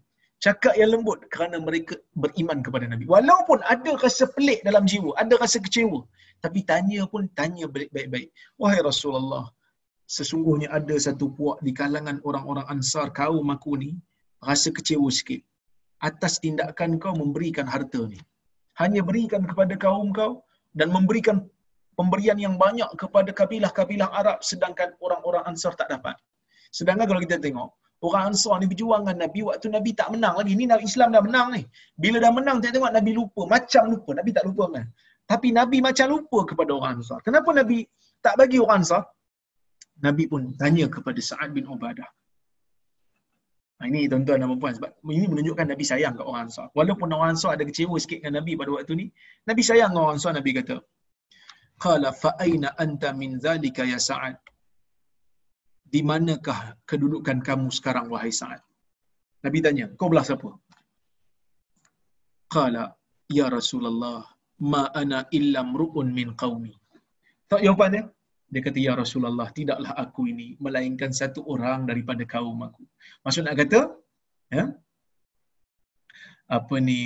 Cakap yang lembut kerana mereka beriman kepada nabi. Walaupun ada rasa pelik dalam jiwa ada rasa kecewa tapi tanya pun tanya baik-baik wahai Rasulullah sesungguhnya ada satu puak di kalangan orang-orang ansar kaum aku ni rasa kecewa sikit atas tindakan kau memberikan harta ni. Hanya berikan kepada kaum kau dan memberikan pemberian yang banyak kepada kabilah-kabilah Arab sedangkan orang-orang Ansar tak dapat. Sedangkan kalau kita tengok, orang Ansar ni berjuang dengan Nabi waktu Nabi tak menang lagi. Ni Islam dah menang ni. Bila dah menang tengok, tengok Nabi lupa, macam lupa. Nabi tak lupa kan. Tapi Nabi macam lupa kepada orang Ansar. Kenapa Nabi tak bagi orang Ansar? Nabi pun tanya kepada Sa'ad bin Ubadah. Nah, ini tuan-tuan dan puan sebab ini menunjukkan Nabi sayang kat orang Ansar. Walaupun orang Ansar ada kecewa sikit dengan Nabi pada waktu ni, Nabi sayang dengan orang Ansar, Nabi kata, "Qala fa aina anta min zalika ya Sa'ad?" Di manakah kedudukan kamu sekarang wahai Sa'ad? Nabi tanya, "Kau belah siapa?" Qala, "Ya Rasulullah, ma ana illa mru'un min qaumi." Tak jawapan dia? Dia kata, Ya Rasulullah, tidaklah aku ini melainkan satu orang daripada kaum aku. Maksud nak kata, ya, apa ni,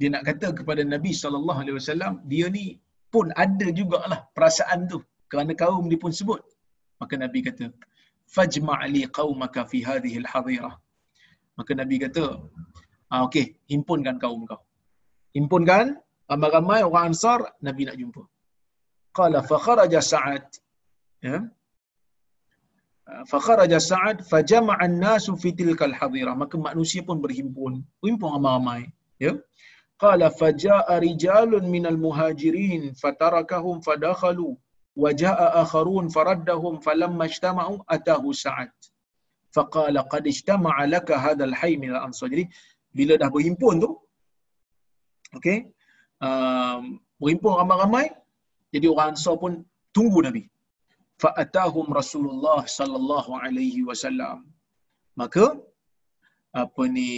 dia nak kata kepada Nabi SAW, dia ni pun ada jugalah perasaan tu. Kerana kaum dia pun sebut. Maka Nabi kata, Fajma'li qawmaka fi hadihil hadirah. Maka Nabi kata, ah, okey, himpunkan kaum kau. Himpunkan ramai-ramai orang Ansar, Nabi nak jumpa. Qala fa kharaja Sa'ad. Ya. Fa kharaja Sa'ad fa jama'a an-nasu fi tilka al-hadirah. Maka manusia pun berhimpun. Berhimpun ramai-ramai. Ya. Qala fa ja'a rijalun minal muhajirin fatarakahum fadakhalu wa ja'a akharun faraddahum falamma ijtama'u atahu Sa'ad. Faqala qad ijtama'a laka hadha al-hayy min al-ansar. Jadi bila dah berhimpun tu okey um, berhimpun ramai-ramai jadi orang Ansar pun tunggu Nabi. Fa'atahum Rasulullah sallallahu alaihi wasallam. Maka apa ni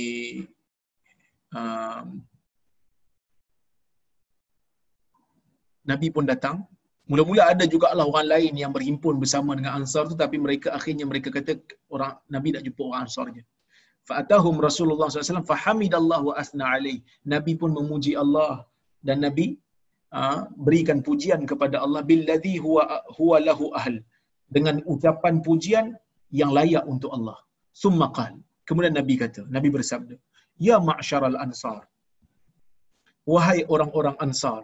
um, Nabi pun datang. Mula-mula ada juga lah orang lain yang berhimpun bersama dengan Ansar tu tapi mereka akhirnya mereka kata orang Nabi nak jumpa orang Ansar je. Fa'atahum Rasulullah SAW fahamidallahu asna alaih. Nabi pun memuji Allah dan Nabi Ah, berikan pujian kepada Allah billadhi huwa huwa lahu ahl dengan ucapan pujian yang layak untuk Allah. Summa qal. Kemudian Nabi kata, Nabi bersabda, "Ya ma'syaral ansar." Wahai orang-orang Ansar,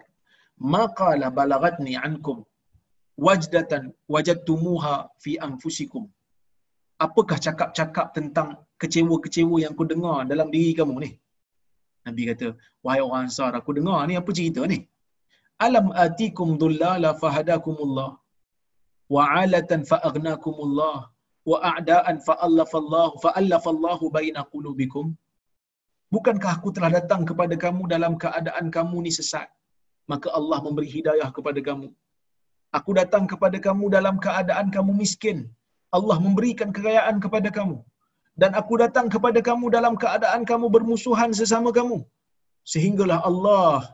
maqala balagatni ankum wajdatan wajadtumuha fi anfusikum. Apakah cakap-cakap tentang kecewa-kecewa yang aku dengar dalam diri kamu ni? Nabi kata, wahai orang Ansar, aku dengar ni apa cerita ni? Alam atikum dhullala fahadakumullah. Wa alatan fa'aghnakumullah wa a'daan fa'allafallahu fa'allafallahu baina qulubikum. Bukankah aku telah datang kepada kamu dalam keadaan kamu ni sesat? Maka Allah memberi hidayah kepada kamu. Aku datang kepada kamu dalam keadaan kamu miskin. Allah memberikan kekayaan kepada kamu. Dan aku datang kepada kamu dalam keadaan kamu bermusuhan sesama kamu. Sehinggalah Allah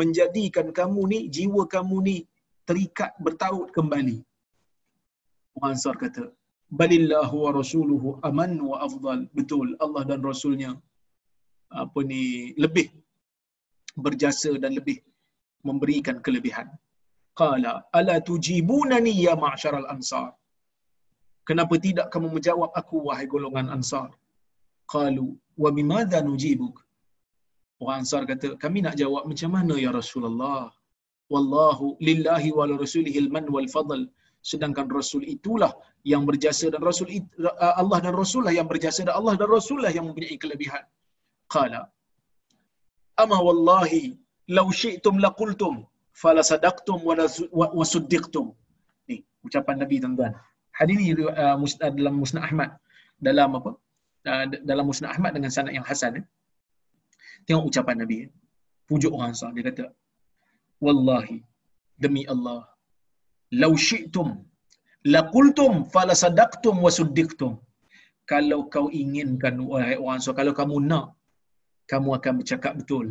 menjadikan kamu ni jiwa kamu ni terikat bertaut kembali. Ansar kata, balillahu wa rasuluhu aman wa afdal. Betul, Allah dan Rasulnya apa ni lebih berjasa dan lebih memberikan kelebihan. Qala ala tujibunani ya ma'syaral ansar. Kenapa tidak kamu menjawab aku wahai golongan ansar? Qalu wa bimadha nujibuk? Orang Ansar kata, kami nak jawab macam mana ya Rasulullah? Wallahu lillahi wa rasulihi al-man wal fadl. Sedangkan Rasul itulah yang berjasa dan Rasul it, Allah dan Rasulullah yang berjasa dan Allah dan Rasulullah yang mempunyai kelebihan. Qala Ama wallahi law syi'tum laqultum fala sadaqtum wa suddiqtum. Ni ucapan Nabi tuan-tuan. Hadis ini uh, dalam Musnad Ahmad dalam apa? Uh, dalam Musnad Ahmad dengan sanad yang hasan eh? Tengok ucapan Nabi. Pujuk orang Ansar. Dia kata, Wallahi, demi Allah, lau syi'tum, laqultum, falasadaktum, wasuddiqtum. Kalau kau inginkan, wahai orang Ansar, kalau kamu nak, kamu akan bercakap betul.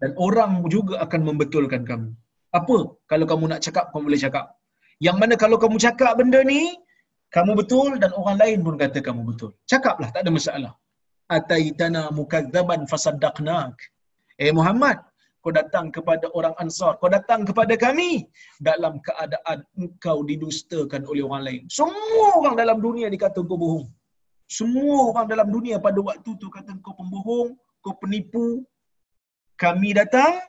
Dan orang juga akan membetulkan kamu. Apa? Kalau kamu nak cakap, kamu boleh cakap. Yang mana kalau kamu cakap benda ni, kamu betul dan orang lain pun kata kamu betul. Cakaplah, tak ada masalah ataitana mukazzaban fasaddaqnak eh Muhammad kau datang kepada orang ansar kau datang kepada kami dalam keadaan engkau didustakan oleh orang lain semua orang dalam dunia dikata kau bohong semua orang dalam dunia pada waktu tu kata kau bohong, kau penipu. Kami datang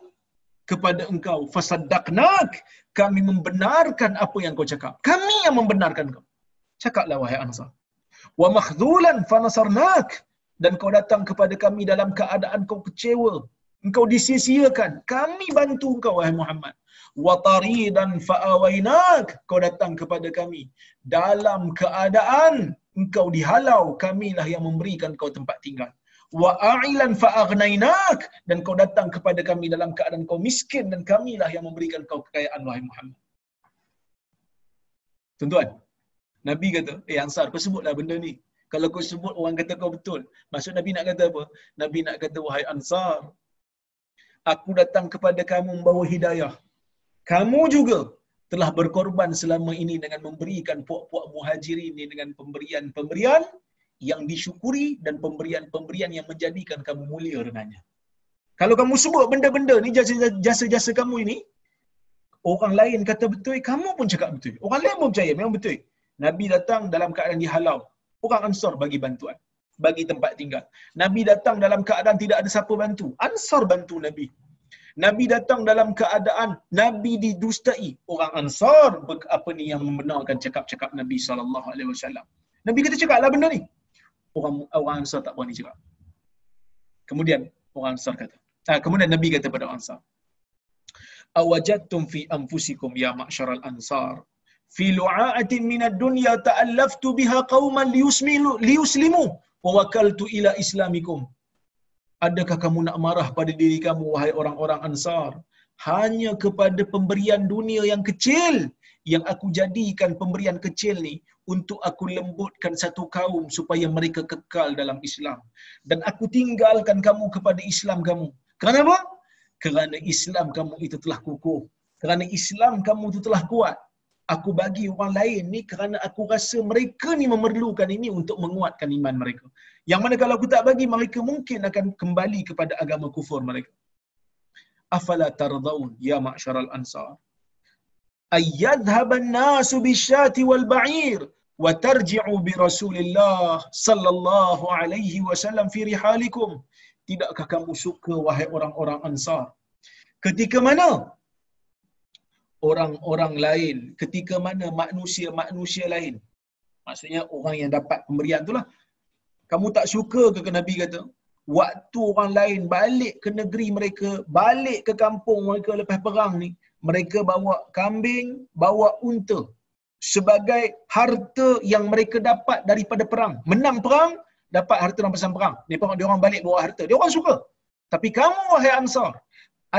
kepada engkau. Fasaddaqnak. Kami membenarkan apa yang kau cakap. Kami yang membenarkan kau. Cakaplah wahai Ansar. Wa makhzulan fanasarnak. Dan kau datang kepada kami dalam keadaan kau kecewa. Engkau disisiakan. Kami bantu engkau wahai Muhammad. Wa taridan fa'awainak. Kau datang kepada kami. Dalam keadaan engkau dihalau. Kamilah yang memberikan kau tempat tinggal wa a'ilan fa aghnainak dan kau datang kepada kami dalam keadaan kau miskin dan kamilah yang memberikan kau kekayaan wahai Muhammad. Tuan-tuan, Nabi kata, "Eh Ansar, kau sebutlah benda ni. Kalau kau sebut orang kata kau betul." Maksud Nabi nak kata apa? Nabi nak kata wahai Ansar, aku datang kepada kamu membawa hidayah. Kamu juga telah berkorban selama ini dengan memberikan puak-puak muhajirin ini dengan pemberian-pemberian yang disyukuri dan pemberian-pemberian yang menjadikan kamu mulia dengannya. Kalau kamu sebut benda-benda ni jasa-jasa kamu ini, orang lain kata betul, kamu pun cakap betul. Orang lain pun percaya, memang betul. Nabi datang dalam keadaan dihalau. Orang Ansar bagi bantuan. Bagi tempat tinggal. Nabi datang dalam keadaan tidak ada siapa bantu. Ansar bantu Nabi. Nabi datang dalam keadaan Nabi didustai. Orang Ansar apa ni yang membenarkan cakap-cakap Nabi SAW. Nabi kata cakaplah benda ni orang orang Ansar tak berani cakap. Kemudian orang Ansar kata. Ah, kemudian Nabi kata pada orang Ansar. Awajadtum fi anfusikum ya ma'syaral ansar fi lu'a'atin min ad-dunya ta'allaftu biha qauman liyusmilu liyuslimu wa wakaltu ila islamikum. Adakah kamu nak marah pada diri kamu wahai orang-orang Ansar hanya kepada pemberian dunia yang kecil yang aku jadikan pemberian kecil ni untuk aku lembutkan satu kaum supaya mereka kekal dalam Islam dan aku tinggalkan kamu kepada Islam kamu. Kerana apa? Kerana Islam kamu itu telah kukuh. Kerana Islam kamu itu telah kuat. Aku bagi orang lain ni kerana aku rasa mereka ni memerlukan ini untuk menguatkan iman mereka. Yang mana kalau aku tak bagi mereka mungkin akan kembali kepada agama kufur mereka. Afala tardaun ya ma'syaral ansar ayyadhhab an-nasu bisyati wal ba'ir wa tarji'u bi Rasulillah sallallahu alaihi wasallam fi rihalikum tidakkah kamu suka wahai orang-orang ansar ketika mana orang-orang lain ketika mana manusia-manusia lain maksudnya orang yang dapat pemberian itulah kamu tak suka ke Nabi kata waktu orang lain balik ke negeri mereka balik ke kampung mereka lepas perang ni mereka bawa kambing, bawa unta sebagai harta yang mereka dapat daripada perang. Menang perang, dapat harta rampasan perang. Ni perang dia orang balik bawa harta. Dia orang suka. Tapi kamu wahai Ansar,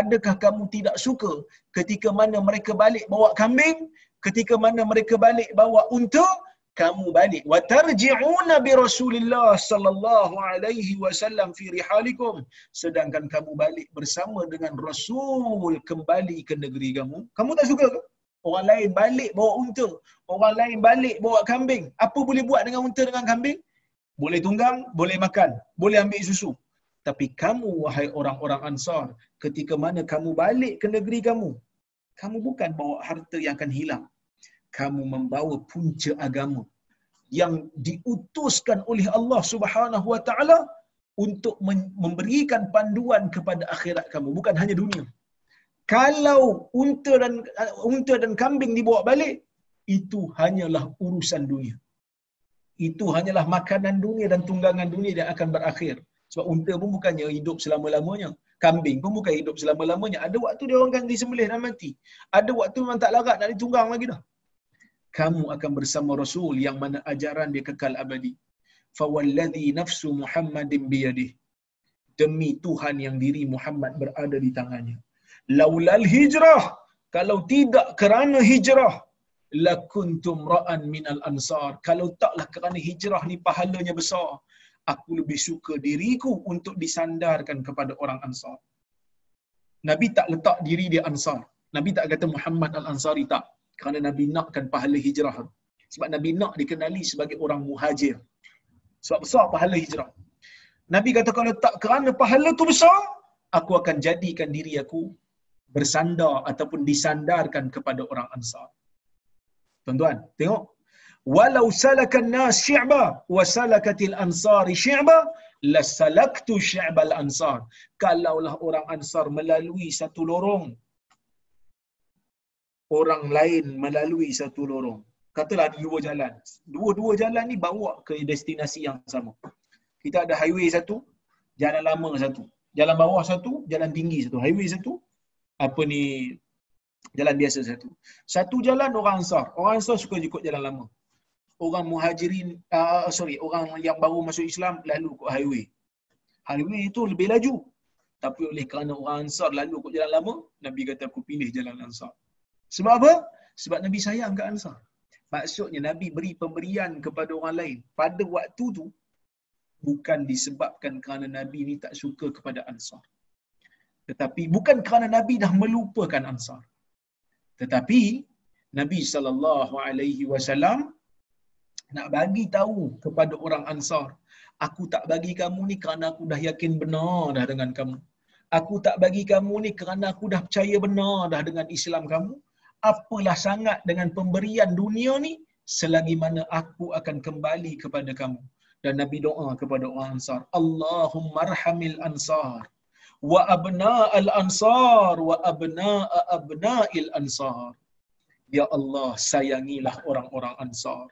adakah kamu tidak suka ketika mana mereka balik bawa kambing, ketika mana mereka balik bawa unta, kamu balik wa tarji'una bi Rasulillah sallallahu alaihi wasallam fi rihalikum. Sedangkan kamu balik bersama dengan Rasul kembali ke negeri kamu. Kamu tak suka ke? Orang lain balik bawa unta orang lain balik bawa kambing. Apa boleh buat dengan unta dengan kambing? Boleh tunggang boleh makan boleh ambil susu tapi kamu wahai orang-orang ansar ketika mana kamu balik ke negeri kamu kamu bukan bawa harta yang akan hilang. Kamu membawa punca agama yang diutuskan oleh Allah Subhanahu wa taala untuk memberikan panduan kepada akhirat kamu bukan hanya dunia. Kalau unta dan unta dan kambing dibawa balik itu hanyalah urusan dunia. Itu hanyalah makanan dunia dan tunggangan dunia yang akan berakhir sebab unta pun bukannya hidup selama-lamanya kambing pun bukan hidup selama-lamanya ada waktu dia orang akan disembelih dan mati ada waktu memang tak larat nak ditunggang lagi dah kamu akan bersama Rasul yang mana ajaran dia kekal abadi. Fawalladhi nafsu Muhammadin biyadih. Demi Tuhan yang diri Muhammad berada di tangannya. Laulal hijrah. Kalau tidak kerana hijrah. Lakuntum ra'an minal ansar. Kalau taklah kerana hijrah ni pahalanya besar. Aku lebih suka diriku untuk disandarkan kepada orang ansar. Nabi tak letak diri dia ansar. Nabi tak kata Muhammad al-Ansari tak kerana Nabi nakkan pahala hijrah. Sebab Nabi nak dikenali sebagai orang muhajir. Sebab besar pahala hijrah. Nabi kata kalau tak kerana pahala tu besar, aku akan jadikan diri aku bersandar ataupun disandarkan kepada orang ansar. Tuan-tuan, tengok. Walau salakan nas syi'ba wa salakatil ansari syi'ba lasalaktu syi'bal ansar. Kalaulah orang ansar melalui satu lorong orang lain melalui satu lorong. Katalah dua jalan. Dua-dua jalan ni bawa ke destinasi yang sama. Kita ada highway satu jalan lama satu. Jalan bawah satu jalan tinggi satu. Highway satu apa ni jalan biasa satu. Satu jalan orang ansar. Orang ansar suka ikut jalan lama orang muhajirin uh, sorry orang yang baru masuk Islam lalu ikut highway. Highway itu lebih laju. Tapi oleh kerana orang ansar lalu ikut jalan lama nabi kata aku pilih jalan ansar. Sebab apa? Sebab nabi sayang kat ansar. Maksudnya nabi beri pemberian kepada orang lain pada waktu tu bukan disebabkan kerana nabi ni tak suka kepada ansar. Tetapi bukan kerana nabi dah melupakan ansar. Tetapi nabi sallallahu alaihi wasallam nak bagi tahu kepada orang Ansar, aku tak bagi kamu ni kerana aku dah yakin benar dah dengan kamu. Aku tak bagi kamu ni kerana aku dah percaya benar dah dengan Islam kamu. Apalah sangat dengan pemberian dunia ni selagi mana aku akan kembali kepada kamu. Dan Nabi doa kepada orang Ansar, Allahumma arhamil Ansar wa abna al Ansar wa abna abna'il Ansar. Ya Allah, sayangilah orang-orang Ansar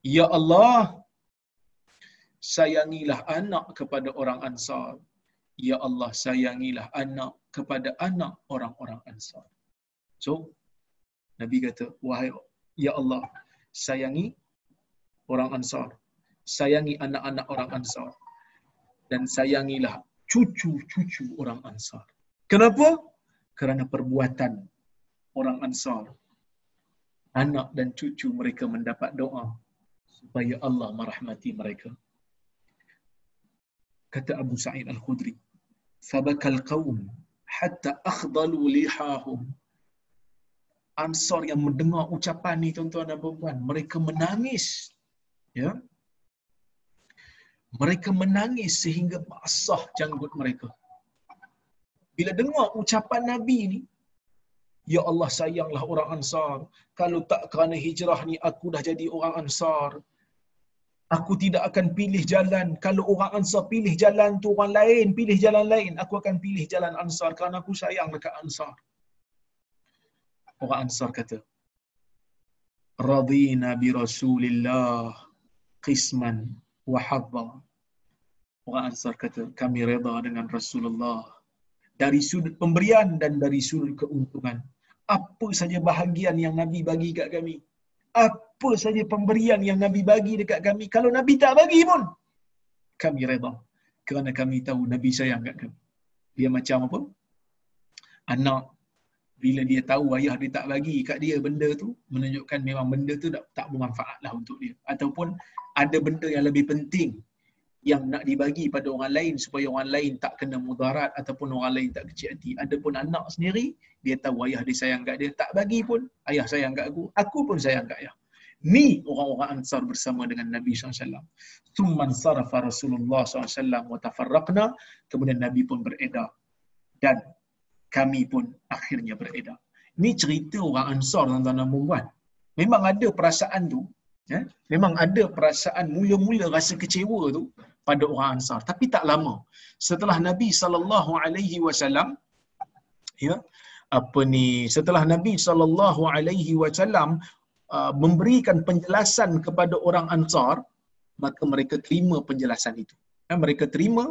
Ya Allah, sayangilah anak kepada orang Ansar. Ya Allah, sayangilah anak kepada anak orang-orang Ansar. So, Nabi kata, wahai Ya Allah, sayangi orang Ansar. Sayangi anak-anak orang Ansar. Dan sayangilah cucu-cucu orang Ansar. Kenapa? Kerana perbuatan orang Ansar. Anak dan cucu mereka mendapat doa supaya Allah merahmati mereka. Kata Abu Sa'id Al-Khudri, "Fabakal qaum hatta akhdalu lihahum." Ansar yang mendengar ucapan ni tuan-tuan dan puan mereka menangis. Ya. Mereka menangis sehingga basah janggut mereka. Bila dengar ucapan Nabi ni, Ya Allah sayanglah orang Ansar. Kalau tak kerana hijrah ni aku dah jadi orang Ansar. Aku tidak akan pilih jalan. Kalau orang Ansar pilih jalan tu orang lain, pilih jalan lain. Aku akan pilih jalan Ansar kerana aku sayang dekat Ansar. Orang Ansar kata, Radina bi Rasulillah qisman wa hadda. Orang Ansar kata, kami reda dengan Rasulullah dari sudut pemberian dan dari sudut keuntungan. Apa saja bahagian yang Nabi bagi kat kami. Apa saja pemberian yang Nabi bagi dekat kami. Kalau Nabi tak bagi pun, kami reda. Kerana kami tahu Nabi sayang kat kami. Dia macam apa? Anak, bila dia tahu ayah dia tak bagi kat dia benda tu, menunjukkan memang benda tu tak, tak bermanfaat lah untuk dia. Ataupun ada benda yang lebih penting yang nak dibagi pada orang lain supaya orang lain tak kena mudarat ataupun orang lain tak kecil hati. Adapun anak sendiri, dia tahu ayah dia sayang kat dia. Tak bagi pun, ayah sayang kat aku. Aku pun sayang kat ayah. Ni orang-orang Ansar bersama dengan Nabi SAW. Tumman sarafa Rasulullah SAW wa tafarraqna. Kemudian Nabi pun beredar. Dan kami pun akhirnya beredar. Ni cerita orang Ansar tuan-tuan dan puan Memang ada perasaan tu. Ya? Memang ada perasaan mula-mula rasa kecewa tu pada orang Ansar. Tapi tak lama setelah Nabi sallallahu alaihi wasallam ya apa ni setelah Nabi sallallahu alaihi wasallam uh, memberikan penjelasan kepada orang Ansar maka mereka terima penjelasan itu. Ya, mereka terima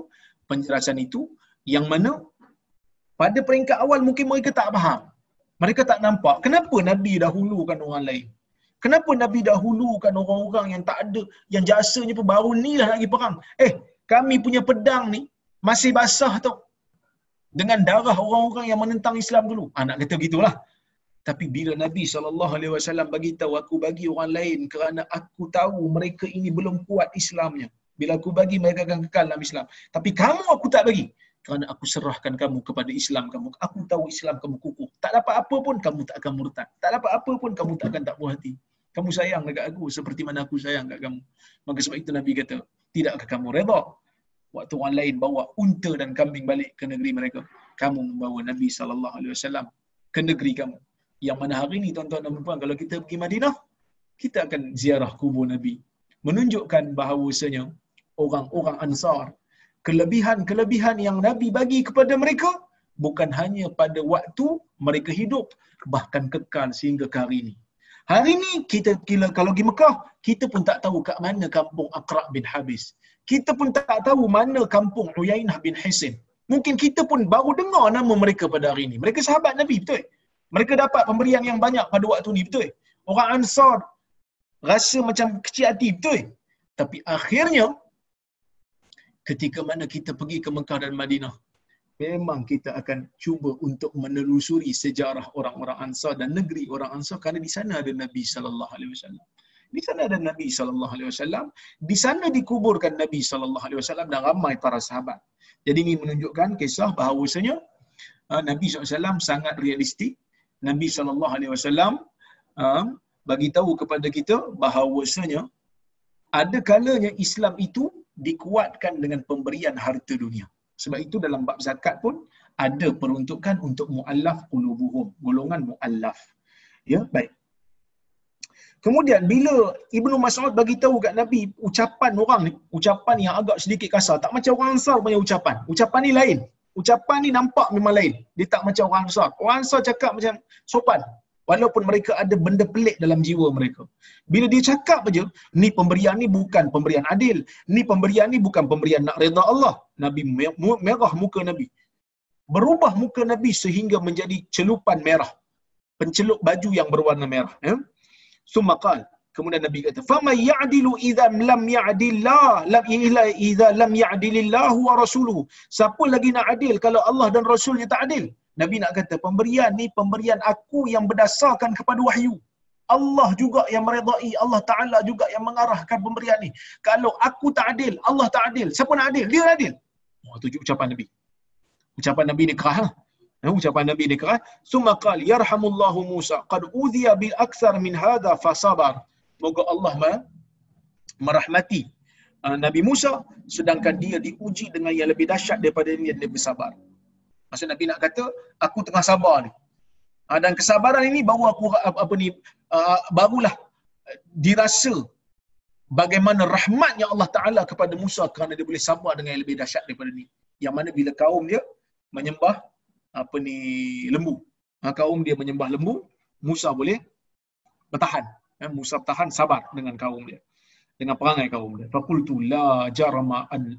penjelasan itu yang mana pada peringkat awal mungkin mereka tak faham. Mereka tak nampak kenapa Nabi dahulukan orang lain Kenapa Nabi dahulukan orang-orang yang tak ada, yang jasanya pun baru ni lah pergi perang. Eh, kami punya pedang ni masih basah tau. Dengan darah orang-orang yang menentang Islam dulu. Ah, nak kata begitulah. Tapi bila Nabi SAW bagi tahu aku bagi orang lain kerana aku tahu mereka ini belum kuat Islamnya. Bila aku bagi mereka akan kekal dalam Islam. Tapi kamu aku tak bagi. Kerana aku serahkan kamu kepada Islam kamu. Aku tahu Islam kamu kukuh. Tak dapat apa pun kamu tak akan murtad. Tak dapat apa pun kamu tak akan tak puas hati kamu sayang dekat aku seperti mana aku sayang dekat kamu. Maka sebab itu Nabi kata, tidakkah kamu redha waktu orang lain bawa unta dan kambing balik ke negeri mereka, kamu membawa Nabi wasallam ke negeri kamu. Yang mana hari ini tuan-tuan dan puan kalau kita pergi Madinah, kita akan ziarah kubur Nabi. Menunjukkan bahawasanya orang-orang Ansar kelebihan-kelebihan yang Nabi bagi kepada mereka bukan hanya pada waktu mereka hidup bahkan kekal sehingga ke hari ini. Hari ini kita kila kalau pergi Mekah, kita pun tak tahu kat mana kampung Aqra bin Habis. Kita pun tak tahu mana kampung Uyainah bin Hisin. Mungkin kita pun baru dengar nama mereka pada hari ini. Mereka sahabat Nabi, betul? Mereka dapat pemberian yang banyak pada waktu ini, betul? Orang Ansar rasa macam kecil hati, betul? Tapi akhirnya, ketika mana kita pergi ke Mekah dan Madinah, memang kita akan cuba untuk menelusuri sejarah orang-orang Ansar dan negeri orang Ansar kerana di sana ada Nabi sallallahu alaihi wasallam. Di sana ada Nabi sallallahu alaihi wasallam, di sana dikuburkan Nabi sallallahu alaihi wasallam dan ramai para sahabat. Jadi ini menunjukkan kisah bahawasanya uh, Nabi SAW sangat realistik. Nabi SAW uh, bagi tahu kepada kita bahawasanya ada kalanya Islam itu dikuatkan dengan pemberian harta dunia. Sebab itu dalam bab zakat pun ada peruntukan untuk muallaf qulubuhum, golongan muallaf. Ya, baik. Kemudian bila Ibnu Mas'ud bagi tahu kat Nabi ucapan orang ni, ucapan yang agak sedikit kasar, tak macam orang Ansar punya ucapan. Ucapan ni lain. Ucapan ni nampak memang lain. Dia tak macam orang Ansar. Orang Ansar cakap macam sopan. Walaupun mereka ada benda pelik dalam jiwa mereka. Bila dia cakap aja, ni pemberian ni bukan pemberian adil. Ni pemberian ni bukan pemberian nak reda Allah. Nabi merah muka Nabi. Berubah muka Nabi sehingga menjadi celupan merah. Pencelup baju yang berwarna merah. Ya? Summa qal. Kemudian Nabi kata, "Fama ya'dilu idza lam ya'dillah, lam illa idza lam ya'dilillah wa rasuluhu." Siapa lagi nak adil kalau Allah dan Rasulnya tak adil? Nabi nak kata, pemberian ni pemberian aku yang berdasarkan kepada wahyu. Allah juga yang meredai, Allah Ta'ala juga yang mengarahkan pemberian ni. Kalau aku tak adil, Allah tak adil. Siapa nak adil? Dia adil. Oh, tu ucapan Nabi. Ucapan Nabi ni kerah. Lah. Ya, ucapan Nabi ni kerah. Summa qal, yarhamullahu Musa, qad udhiya bil aksar min hadha fasabar. Moga Allah merahmati uh, Nabi Musa, sedangkan dia diuji dengan yang lebih dahsyat daripada ini dia bersabar. Maksud Nabi nak kata, aku tengah sabar ni. Uh, dan kesabaran ini baru aku apa ni uh, barulah dirasa bagaimana rahmatnya Allah Taala kepada Musa kerana dia boleh sabar dengan yang lebih dahsyat daripada ni. Yang mana bila kaum dia menyembah apa ni lembu. Ha, kaum dia menyembah lembu, Musa boleh bertahan. Ha, Musa bertahan sabar dengan kaum dia. Dengan perangai kaum dia. Faqultu la jarama an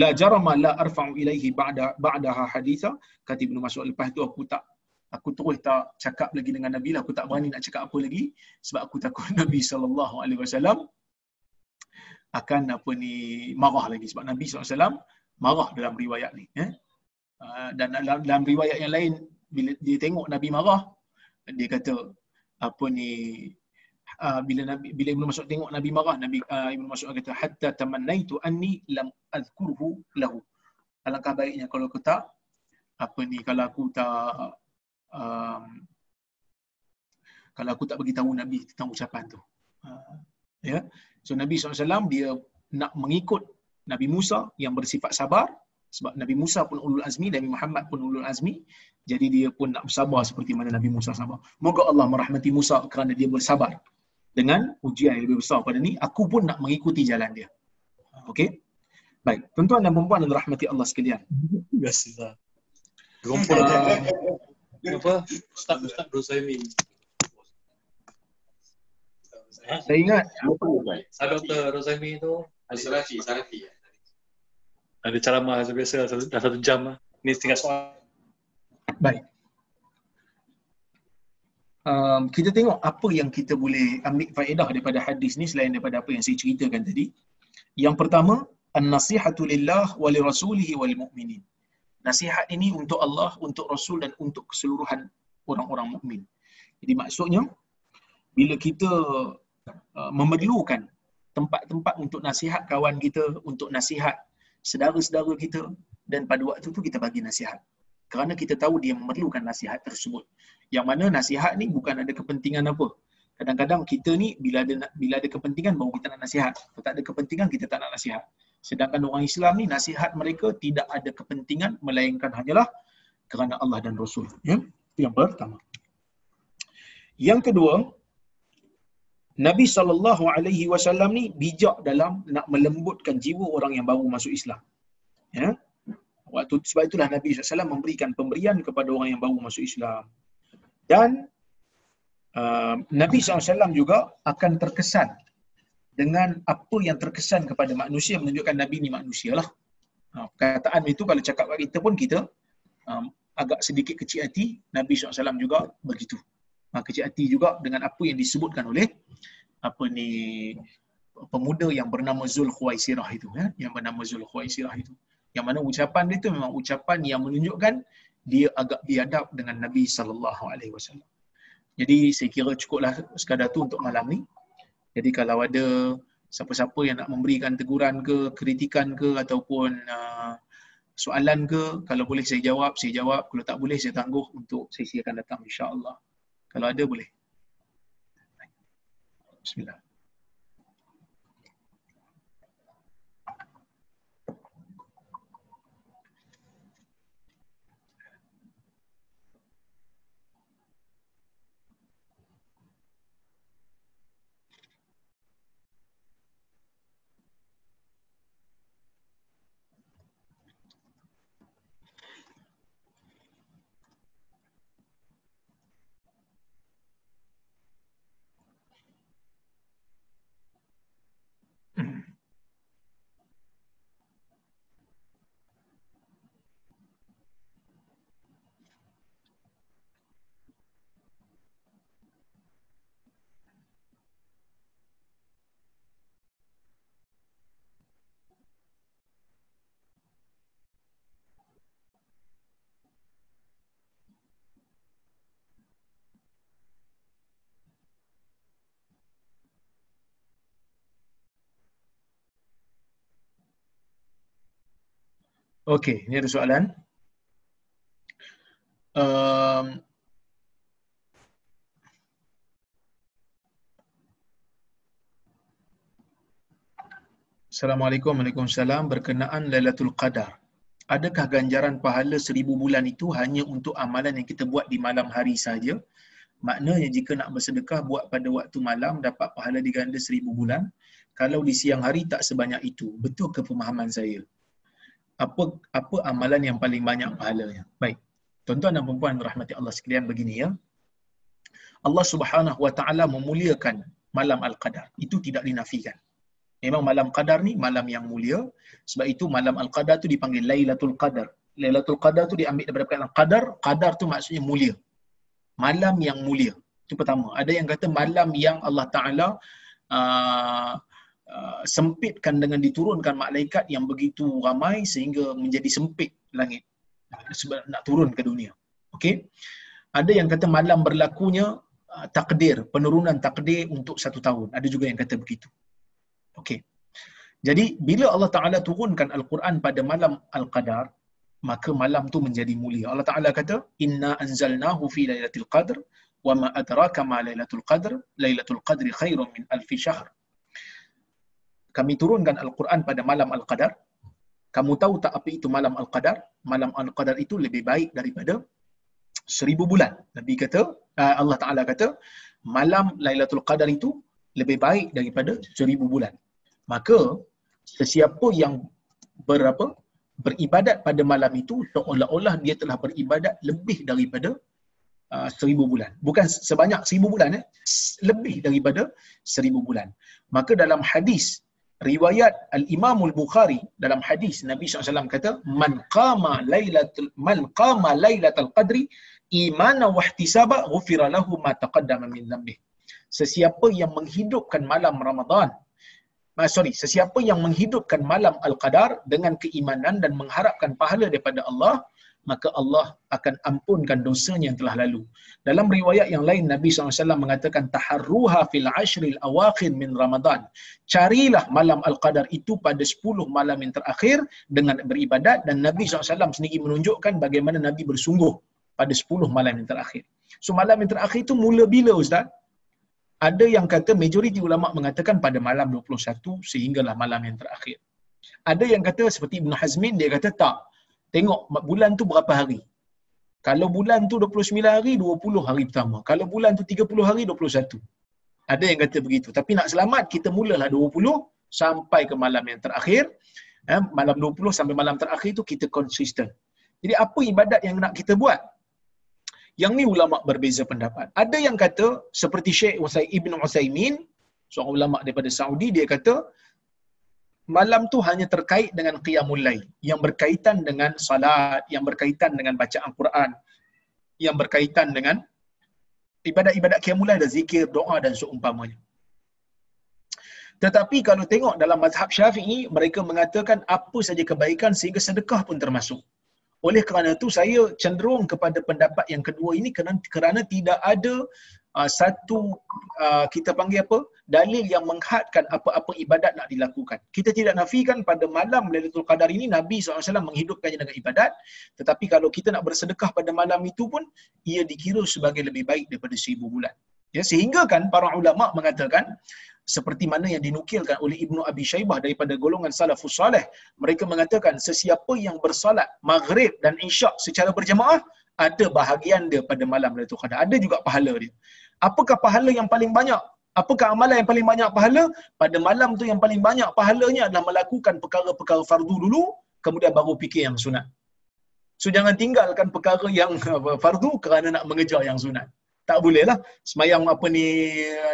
la jarama la arfa'u ilaihi ba'da ba'daha haditha. Kata Ibnu Mas'ud lepas tu aku tak aku terus tak cakap lagi dengan Nabi lah. Aku tak berani nak cakap apa lagi sebab aku takut [laughs] Nabi sallallahu alaihi wasallam akan apa ni marah lagi sebab Nabi wasallam marah dalam riwayat ni eh? Ah, dan dalam, dalam riwayat yang lain bila dia tengok Nabi marah dia kata apa ni uh, bila Nabi bila Ibnu Mas'ud tengok Nabi marah Nabi uh, Ibnu Mas'ud kata hatta tamannaitu anni lam azkurhu lahu. Alangkah baiknya kalau aku tak apa ni kalau aku tak um, kalau aku tak bagi tahu Nabi tentang ucapan tu. Uh, ya. So Nabi SAW dia nak mengikut Nabi Musa yang bersifat sabar. Sebab Nabi Musa pun ulul azmi Nabi Muhammad pun ulul azmi. Jadi dia pun nak bersabar seperti mana Nabi Musa sabar. Moga Allah merahmati Musa kerana dia bersabar dengan ujian yang lebih besar pada ni aku pun nak mengikuti jalan dia okey baik tuan-tuan dan puan dan rahmati Allah sekalian biasa Rumpul uh, apa? Ustaz Ustaz Rosaimin. Saya ingat apa? Saya Dr. Rosaimin tu Salafi, Salafi. ada ceramah biasa dah satu jam lah. Ni tinggal soal. Baik. Um, kita tengok apa yang kita boleh ambil faedah daripada hadis ni selain daripada apa yang saya ceritakan tadi. Yang pertama, an-nasihatu lillah wa li rasulihi wal mu'minin. Nasihat ini untuk Allah, untuk Rasul dan untuk keseluruhan orang-orang mukmin. Jadi maksudnya bila kita uh, memerlukan tempat-tempat untuk nasihat kawan kita, untuk nasihat sedara-sedara kita dan pada waktu tu kita bagi nasihat. Kerana kita tahu dia memerlukan nasihat tersebut. Yang mana nasihat ni bukan ada kepentingan apa. Kadang-kadang kita ni bila ada bila ada kepentingan baru kita nak nasihat. Kalau tak ada kepentingan kita tak nak nasihat. Sedangkan orang Islam ni nasihat mereka tidak ada kepentingan melainkan hanyalah kerana Allah dan Rasul. Ya? Yang pertama. Yang kedua, Nabi sallallahu alaihi wasallam ni bijak dalam nak melembutkan jiwa orang yang baru masuk Islam. Ya. Waktu sebab itulah Nabi SAW memberikan pemberian kepada orang yang baru masuk Islam. Dan uh, Nabi SAW juga akan terkesan dengan apa yang terkesan kepada manusia menunjukkan Nabi ni manusia lah. Uh, perkataan itu kalau cakap kat kita pun kita um, agak sedikit kecil hati. Nabi SAW juga begitu. Uh, kecil hati juga dengan apa yang disebutkan oleh apa ni pemuda yang bernama Zul Khuwaisirah itu ya yang bernama Zul Khuwaisirah itu yang mana ucapan dia tu memang ucapan yang menunjukkan dia agak biadab dengan Nabi sallallahu alaihi wasallam. Jadi saya kira cukuplah sekadar tu untuk malam ni. Jadi kalau ada siapa-siapa yang nak memberikan teguran ke, kritikan ke ataupun uh, soalan ke, kalau boleh saya jawab, saya jawab. Kalau tak boleh saya tangguh untuk sesi akan datang insya-Allah. Kalau ada boleh. Bismillah. Okey, ini ada soalan. Um, Assalamualaikum Waalaikumsalam berkenaan Lailatul Qadar. Adakah ganjaran pahala seribu bulan itu hanya untuk amalan yang kita buat di malam hari saja? Maknanya jika nak bersedekah buat pada waktu malam dapat pahala diganda seribu bulan. Kalau di siang hari tak sebanyak itu. Betul ke pemahaman saya? Apa apa amalan yang paling banyak pahalanya. Baik. Tuan-tuan dan puan rahmati Allah sekalian begini ya. Allah Subhanahu wa taala memuliakan malam Al-Qadar. Itu tidak dinafikan. Memang malam Qadar ni malam yang mulia. Sebab itu malam Al-Qadar tu dipanggil Lailatul Qadar. Lailatul Qadar tu diambil daripada perkataan Qadar. Qadar tu maksudnya mulia. Malam yang mulia. Itu pertama. Ada yang kata malam yang Allah Ta'ala uh, Uh, sempitkan dengan diturunkan malaikat yang begitu ramai sehingga menjadi sempit langit sebab nak turun ke dunia. Okey. Ada yang kata malam berlakunya uh, takdir, penurunan takdir untuk satu tahun. Ada juga yang kata begitu. Okey. Jadi bila Allah Taala turunkan Al-Quran pada malam Al-Qadar, maka malam tu menjadi mulia. Allah Taala kata, "Inna anzalnahu fi lailatul qadr wa ma adraka ma lailatul qadr, lailatul qadri khairun min alfi syahr." Kami turunkan Al-Quran pada malam Al-Qadar. Kamu tahu tak apa itu malam Al-Qadar? Malam Al-Qadar itu lebih baik daripada seribu bulan. Nabi kata, uh, Allah Ta'ala kata, malam Lailatul Qadar itu lebih baik daripada seribu bulan. Maka, sesiapa yang berapa beribadat pada malam itu, seolah-olah dia telah beribadat lebih daripada uh, seribu bulan. Bukan sebanyak seribu bulan, eh? lebih daripada seribu bulan. Maka dalam hadis riwayat al-Imam al-Bukhari dalam hadis Nabi SAW kata man qama lailatul man qama lailatul qadri imana wa ihtisaba ghufira lahu ma taqaddama min dhanbi sesiapa yang menghidupkan malam Ramadan ah, sorry sesiapa yang menghidupkan malam al-qadar dengan keimanan dan mengharapkan pahala daripada Allah maka Allah akan ampunkan dosanya yang telah lalu. Dalam riwayat yang lain Nabi SAW mengatakan taharruha fil ashril awakhir min Ramadan. Carilah malam Al-Qadar itu pada 10 malam yang terakhir dengan beribadat dan Nabi SAW sendiri menunjukkan bagaimana Nabi bersungguh pada 10 malam yang terakhir. So malam yang terakhir itu mula bila Ustaz? Ada yang kata majoriti ulama mengatakan pada malam 21 sehinggalah malam yang terakhir. Ada yang kata seperti Ibn Hazmin dia kata tak tengok bulan tu berapa hari. Kalau bulan tu 29 hari, 20 hari pertama. Kalau bulan tu 30 hari, 21. Ada yang kata begitu. Tapi nak selamat, kita mulalah 20 sampai ke malam yang terakhir. Eh, malam 20 sampai malam terakhir tu kita konsisten. Jadi apa ibadat yang nak kita buat? Yang ni ulama berbeza pendapat. Ada yang kata seperti Syekh Ibn Usaimin, seorang ulama daripada Saudi, dia kata malam tu hanya terkait dengan qiyamul lail yang berkaitan dengan salat, yang berkaitan dengan bacaan Quran, yang berkaitan dengan ibadat-ibadat qiyamul lail dan zikir, doa dan seumpamanya. Tetapi kalau tengok dalam mazhab Syafi'i, mereka mengatakan apa saja kebaikan sehingga sedekah pun termasuk. Oleh kerana itu saya cenderung kepada pendapat yang kedua ini kerana, kerana tidak ada uh, satu uh, kita panggil apa dalil yang menghadkan apa-apa ibadat nak dilakukan. Kita tidak nafikan pada malam Lailatul Qadar ini Nabi SAW menghidupkannya dengan ibadat, tetapi kalau kita nak bersedekah pada malam itu pun ia dikira sebagai lebih baik daripada seribu bulan. Ya, sehingga kan para ulama mengatakan seperti mana yang dinukilkan oleh Ibnu Abi Shaybah daripada golongan salafus salih mereka mengatakan sesiapa yang bersolat maghrib dan isyak secara berjemaah ada bahagian dia pada malam Lailatul Qadar ada juga pahala dia apakah pahala yang paling banyak apakah amalan yang paling banyak pahala? Pada malam tu yang paling banyak pahalanya adalah melakukan perkara-perkara fardu dulu kemudian baru fikir yang sunat. So jangan tinggalkan perkara yang [laughs] fardu kerana nak mengejar yang sunat. Tak boleh lah semayang apa ni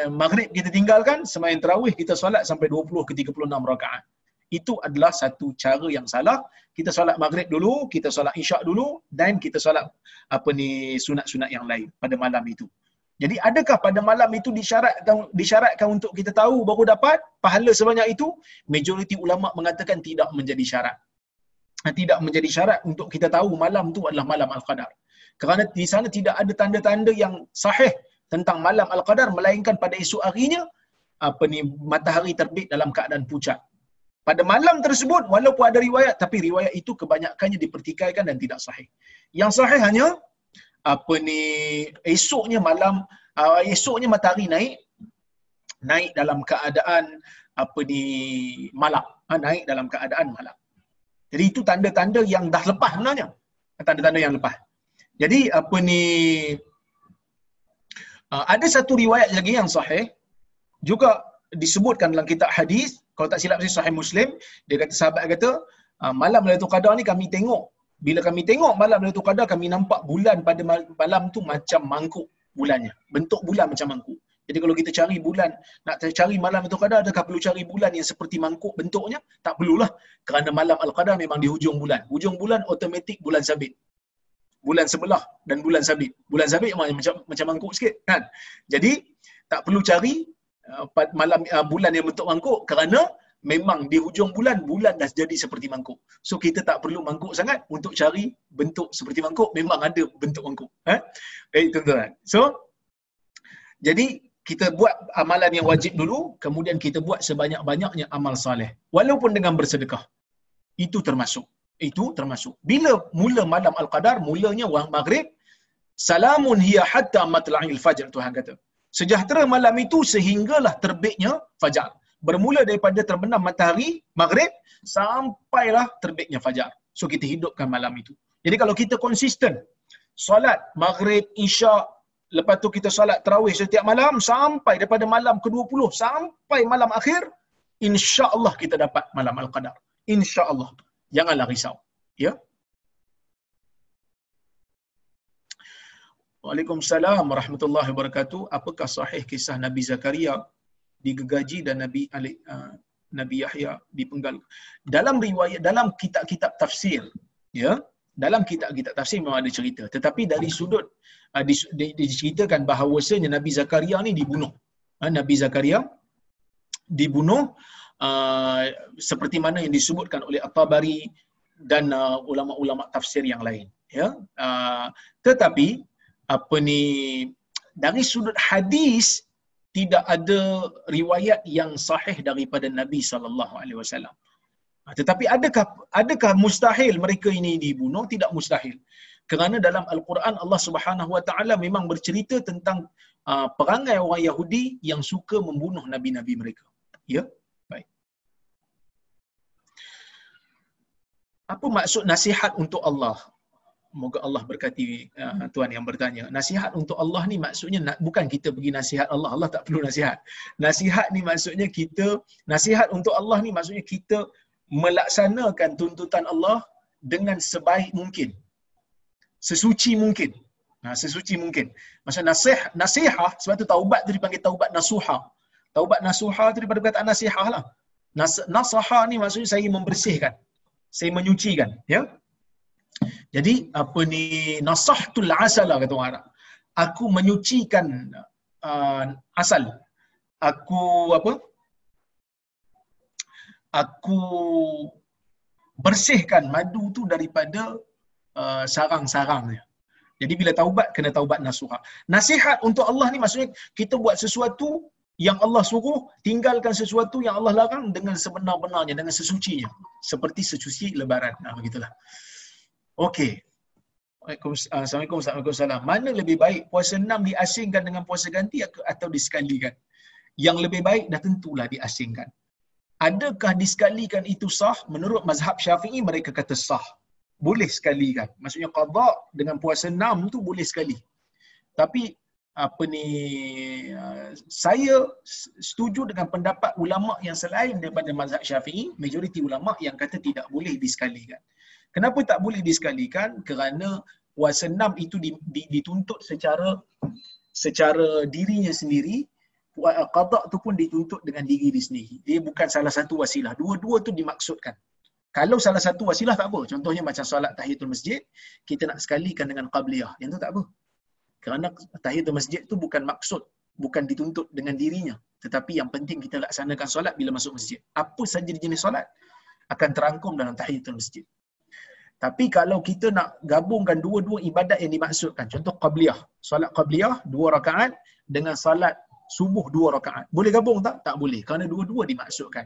maghrib kita tinggalkan semayang terawih kita solat sampai 20 ke 36 rakaat. Itu adalah satu cara yang salah. Kita solat maghrib dulu kita solat isyak dulu dan kita solat apa ni sunat-sunat yang lain pada malam itu jadi adakah pada malam itu disyaratkan disyaratkan untuk kita tahu baru dapat pahala sebanyak itu? Majoriti ulama mengatakan tidak menjadi syarat. Tidak menjadi syarat untuk kita tahu malam tu adalah malam al-qadar. Kerana di sana tidak ada tanda-tanda yang sahih tentang malam al-qadar melainkan pada esok harinya apa ni matahari terbit dalam keadaan pucat. Pada malam tersebut walaupun ada riwayat tapi riwayat itu kebanyakannya dipertikaikan dan tidak sahih. Yang sahih hanya apa ni esoknya malam uh, esoknya matahari naik naik dalam keadaan apa ni malam ha, naik dalam keadaan malam jadi itu tanda-tanda yang dah lepas sebenarnya. Tanda-tanda yang lepas. Jadi apa ni uh, ada satu riwayat lagi yang sahih juga disebutkan dalam kitab hadis. Kalau tak silap saya sahih Muslim. Dia kata sahabat kata malam Lailatul Qadar ni kami tengok bila kami tengok malam Lailatul Qadar kami nampak bulan pada malam tu macam mangkuk bulannya bentuk bulan macam mangkuk jadi kalau kita cari bulan, nak cari malam Lailatul Qadar, adakah perlu cari bulan yang seperti mangkuk bentuknya? Tak perlulah. Kerana malam Al-Qadar memang di hujung bulan. Hujung bulan automatik bulan sabit bulan sebelah dan bulan sabit. Bulan sabit macam macam mangkuk sikit kan. Jadi tak perlu cari uh, malam uh, bulan yang bentuk mangkuk kerana memang di hujung bulan bulan dah jadi seperti mangkuk. So kita tak perlu mangkuk sangat untuk cari bentuk seperti mangkuk, memang ada bentuk mangkuk. Eh, eh tuan-tuan. So jadi kita buat amalan yang wajib dulu, kemudian kita buat sebanyak-banyaknya amal soleh. Walaupun dengan bersedekah. Itu termasuk itu termasuk. Bila mula malam Al-Qadar, mulanya wang maghrib, salamun hiya hatta matla'il fajr, Tuhan kata. Sejahtera malam itu sehinggalah terbitnya fajar. Bermula daripada terbenam matahari, maghrib, sampailah terbitnya fajar. So kita hidupkan malam itu. Jadi kalau kita konsisten, solat maghrib, isyak, lepas tu kita solat terawih setiap malam, sampai daripada malam ke-20, sampai malam akhir, insya-Allah kita dapat malam Al-Qadar. Insya-Allah janganlah risau. Ya. Waalaikumsalam warahmatullahi wabarakatuh. Apakah sahih kisah Nabi Zakaria digegaji dan Nabi Ali, uh, Nabi Yahya dipenggal? Dalam riwayat dalam kitab-kitab tafsir, ya, dalam kitab-kitab tafsir memang ada cerita. Tetapi dari sudut uh, diceritakan bahawasanya Nabi Zakaria ni dibunuh. Uh, Nabi Zakaria dibunuh uh, seperti mana yang disebutkan oleh At-Tabari dan uh, ulama-ulama tafsir yang lain ya uh, tetapi apa ni dari sudut hadis tidak ada riwayat yang sahih daripada Nabi sallallahu alaihi wasallam. Uh, tetapi adakah adakah mustahil mereka ini dibunuh? Tidak mustahil. Kerana dalam al-Quran Allah Subhanahu wa taala memang bercerita tentang uh, perangai orang Yahudi yang suka membunuh nabi-nabi mereka. Ya? Apa maksud nasihat untuk Allah? Moga Allah berkati uh, tuan yang bertanya. Nasihat untuk Allah ni maksudnya nak, bukan kita pergi nasihat Allah. Allah tak perlu nasihat. Nasihat ni maksudnya kita nasihat untuk Allah ni maksudnya kita melaksanakan tuntutan Allah dengan sebaik mungkin. Sesuci mungkin. Nah, sesuci mungkin. Maksud nasih, nasihah, sebab tu taubat tu dipanggil taubat nasuha. Taubat nasuha tu daripada perkataan nasihah lah. Nas, nasaha ni maksudnya saya membersihkan. Saya menyucikan. Ya? Jadi, apa ni, nasahtul asal lah kata orang Arab. Aku menyucikan uh, asal. Aku, apa? Aku bersihkan madu tu daripada uh, sarang-sarangnya. Jadi bila taubat kena taubat nasuha. Nasihat untuk Allah ni maksudnya kita buat sesuatu yang Allah suruh, tinggalkan sesuatu yang Allah larang dengan sebenar-benarnya, dengan sesucinya. Seperti sesuci lebaran. Nah, begitulah. Okey. Assalamualaikum warahmatullahi Mana lebih baik puasa enam diasingkan dengan puasa ganti atau disekalikan? Yang lebih baik dah tentulah diasingkan. Adakah disekalikan itu sah? Menurut mazhab syafi'i mereka kata sah boleh sekali kan. Maksudnya qada dengan puasa enam tu boleh sekali. Tapi apa ni uh, saya setuju dengan pendapat ulama yang selain daripada mazhab Syafi'i, majoriti ulama yang kata tidak boleh disekalikan. Kenapa tak boleh disekalikan? Kerana puasa enam itu dituntut secara secara dirinya sendiri, qada tu pun dituntut dengan diri dia sendiri. Dia bukan salah satu wasilah. Dua-dua tu dimaksudkan. Kalau salah satu wasilah tak apa. Contohnya macam solat tahiyatul masjid, kita nak sekalikan dengan qabliyah. Yang tu tak apa. Kerana tahiyatul masjid tu bukan maksud, bukan dituntut dengan dirinya. Tetapi yang penting kita laksanakan solat bila masuk masjid. Apa saja jenis solat akan terangkum dalam tahiyatul masjid. Tapi kalau kita nak gabungkan dua-dua ibadat yang dimaksudkan, contoh qabliyah, solat qabliyah dua rakaat dengan solat subuh dua rakaat. Boleh gabung tak? Tak boleh. Kerana dua-dua dimaksudkan.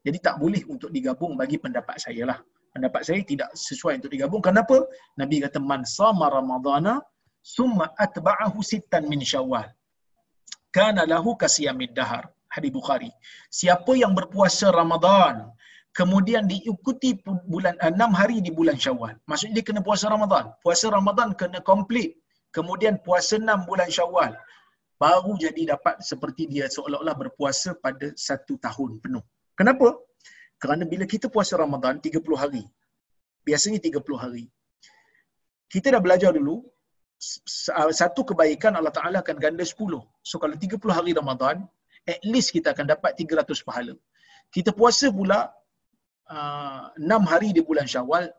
Jadi tak boleh untuk digabung bagi pendapat saya lah. Pendapat saya tidak sesuai untuk digabung. Kenapa? Nabi kata, Man sama Ramadana, summa atba'ahu sittan min syawal. Kana lahu kasiyamid dahar. Hadis Bukhari. Siapa yang berpuasa Ramadan, kemudian diikuti bulan eh, enam hari di bulan Syawal. Maksudnya dia kena puasa Ramadan. Puasa Ramadan kena komplit. Kemudian puasa enam bulan Syawal. Baru jadi dapat seperti dia seolah-olah berpuasa pada satu tahun penuh. Kenapa? Kerana bila kita puasa Ramadan 30 hari, biasanya 30 hari, kita dah belajar dulu, satu kebaikan Allah Ta'ala akan ganda 10. So kalau 30 hari Ramadan, at least kita akan dapat 300 pahala. Kita puasa pula uh, 6 hari di bulan Syawal,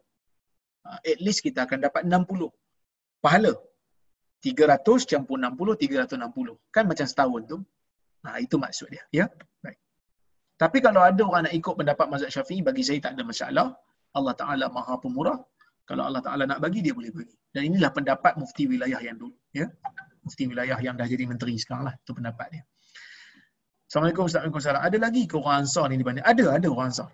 uh, at least kita akan dapat 60 pahala. 300 campur 60, 360. Kan macam setahun tu. Nah, itu maksud dia. Ya? Baik. Tapi kalau ada orang nak ikut pendapat mazhab Syafi'i bagi saya tak ada masalah. Allah Taala Maha Pemurah. Kalau Allah Taala nak bagi dia boleh bagi. Dan inilah pendapat mufti wilayah yang dulu, ya. Mufti wilayah yang dah jadi menteri sekarang lah. Itu pendapat dia. Assalamualaikum Assalamualaikum Ada lagi ke orang Ansar ni di? Ada, ada orang Ansar.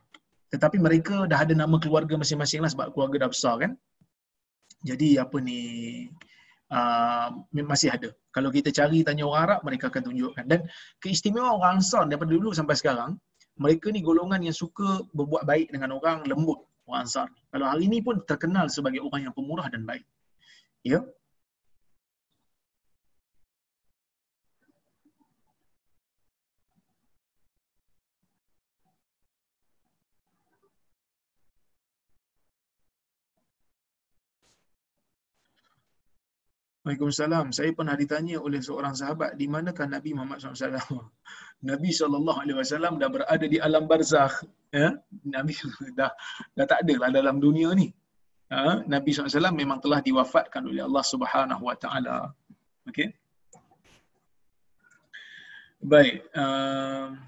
Tetapi mereka dah ada nama keluarga masing-masing lah sebab keluarga dah besar kan. Jadi apa ni, uh, masih ada. Kalau kita cari tanya orang Arab, mereka akan tunjukkan. Dan keistimewaan orang Ansar daripada dulu sampai sekarang, mereka ni golongan yang suka berbuat baik dengan orang lembut orang Ansar. Kalau hari ini pun terkenal sebagai orang yang pemurah dan baik. Ya. Waalaikumsalam. Saya pernah ditanya oleh seorang sahabat di manakah Nabi Muhammad SAW. [laughs] Nabi SAW dah berada di alam barzakh. Ya? Nabi [laughs] dah, dah tak ada lah dalam dunia ni. Ha? Nabi SAW memang telah diwafatkan oleh Allah Subhanahu Wa Taala. Okay? Baik. Uh,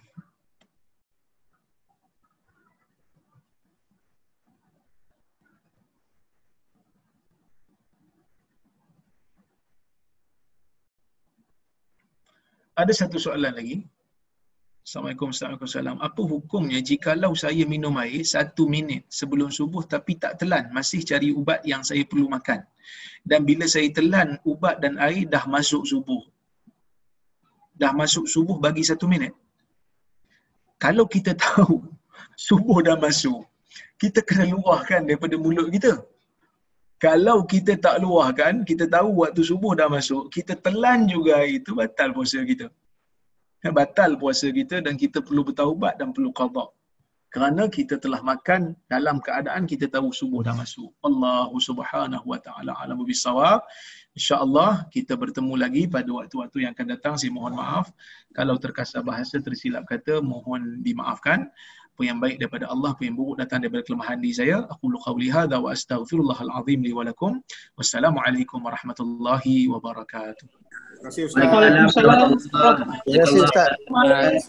ada satu soalan lagi. Assalamualaikum warahmatullahi Apa hukumnya jikalau saya minum air satu minit sebelum subuh tapi tak telan, masih cari ubat yang saya perlu makan. Dan bila saya telan ubat dan air dah masuk subuh. Dah masuk subuh bagi satu minit. Kalau kita [laughs] tahu subuh dah masuk, kita kena luahkan daripada mulut kita. Kalau kita tak luahkan, kita tahu waktu subuh dah masuk, kita telan juga itu batal puasa kita. Ya, batal puasa kita dan kita perlu bertaubat dan perlu qada. Kerana kita telah makan dalam keadaan kita tahu subuh dah masuk. Allahu subhanahu wa ta'ala alamu bisawab. InsyaAllah kita bertemu lagi pada waktu-waktu yang akan datang. Saya mohon maaf. Kalau terkasar bahasa tersilap kata, mohon dimaafkan apa yang baik daripada Allah, apa yang buruk datang daripada kelemahan diri saya. Aku qawli hadha wa astaghfirullahal azim li wa lakum. Wassalamualaikum warahmatullahi wabarakatuh. Terima kasih Ustaz. Waalaikumsalam. Terima kasih Ustaz.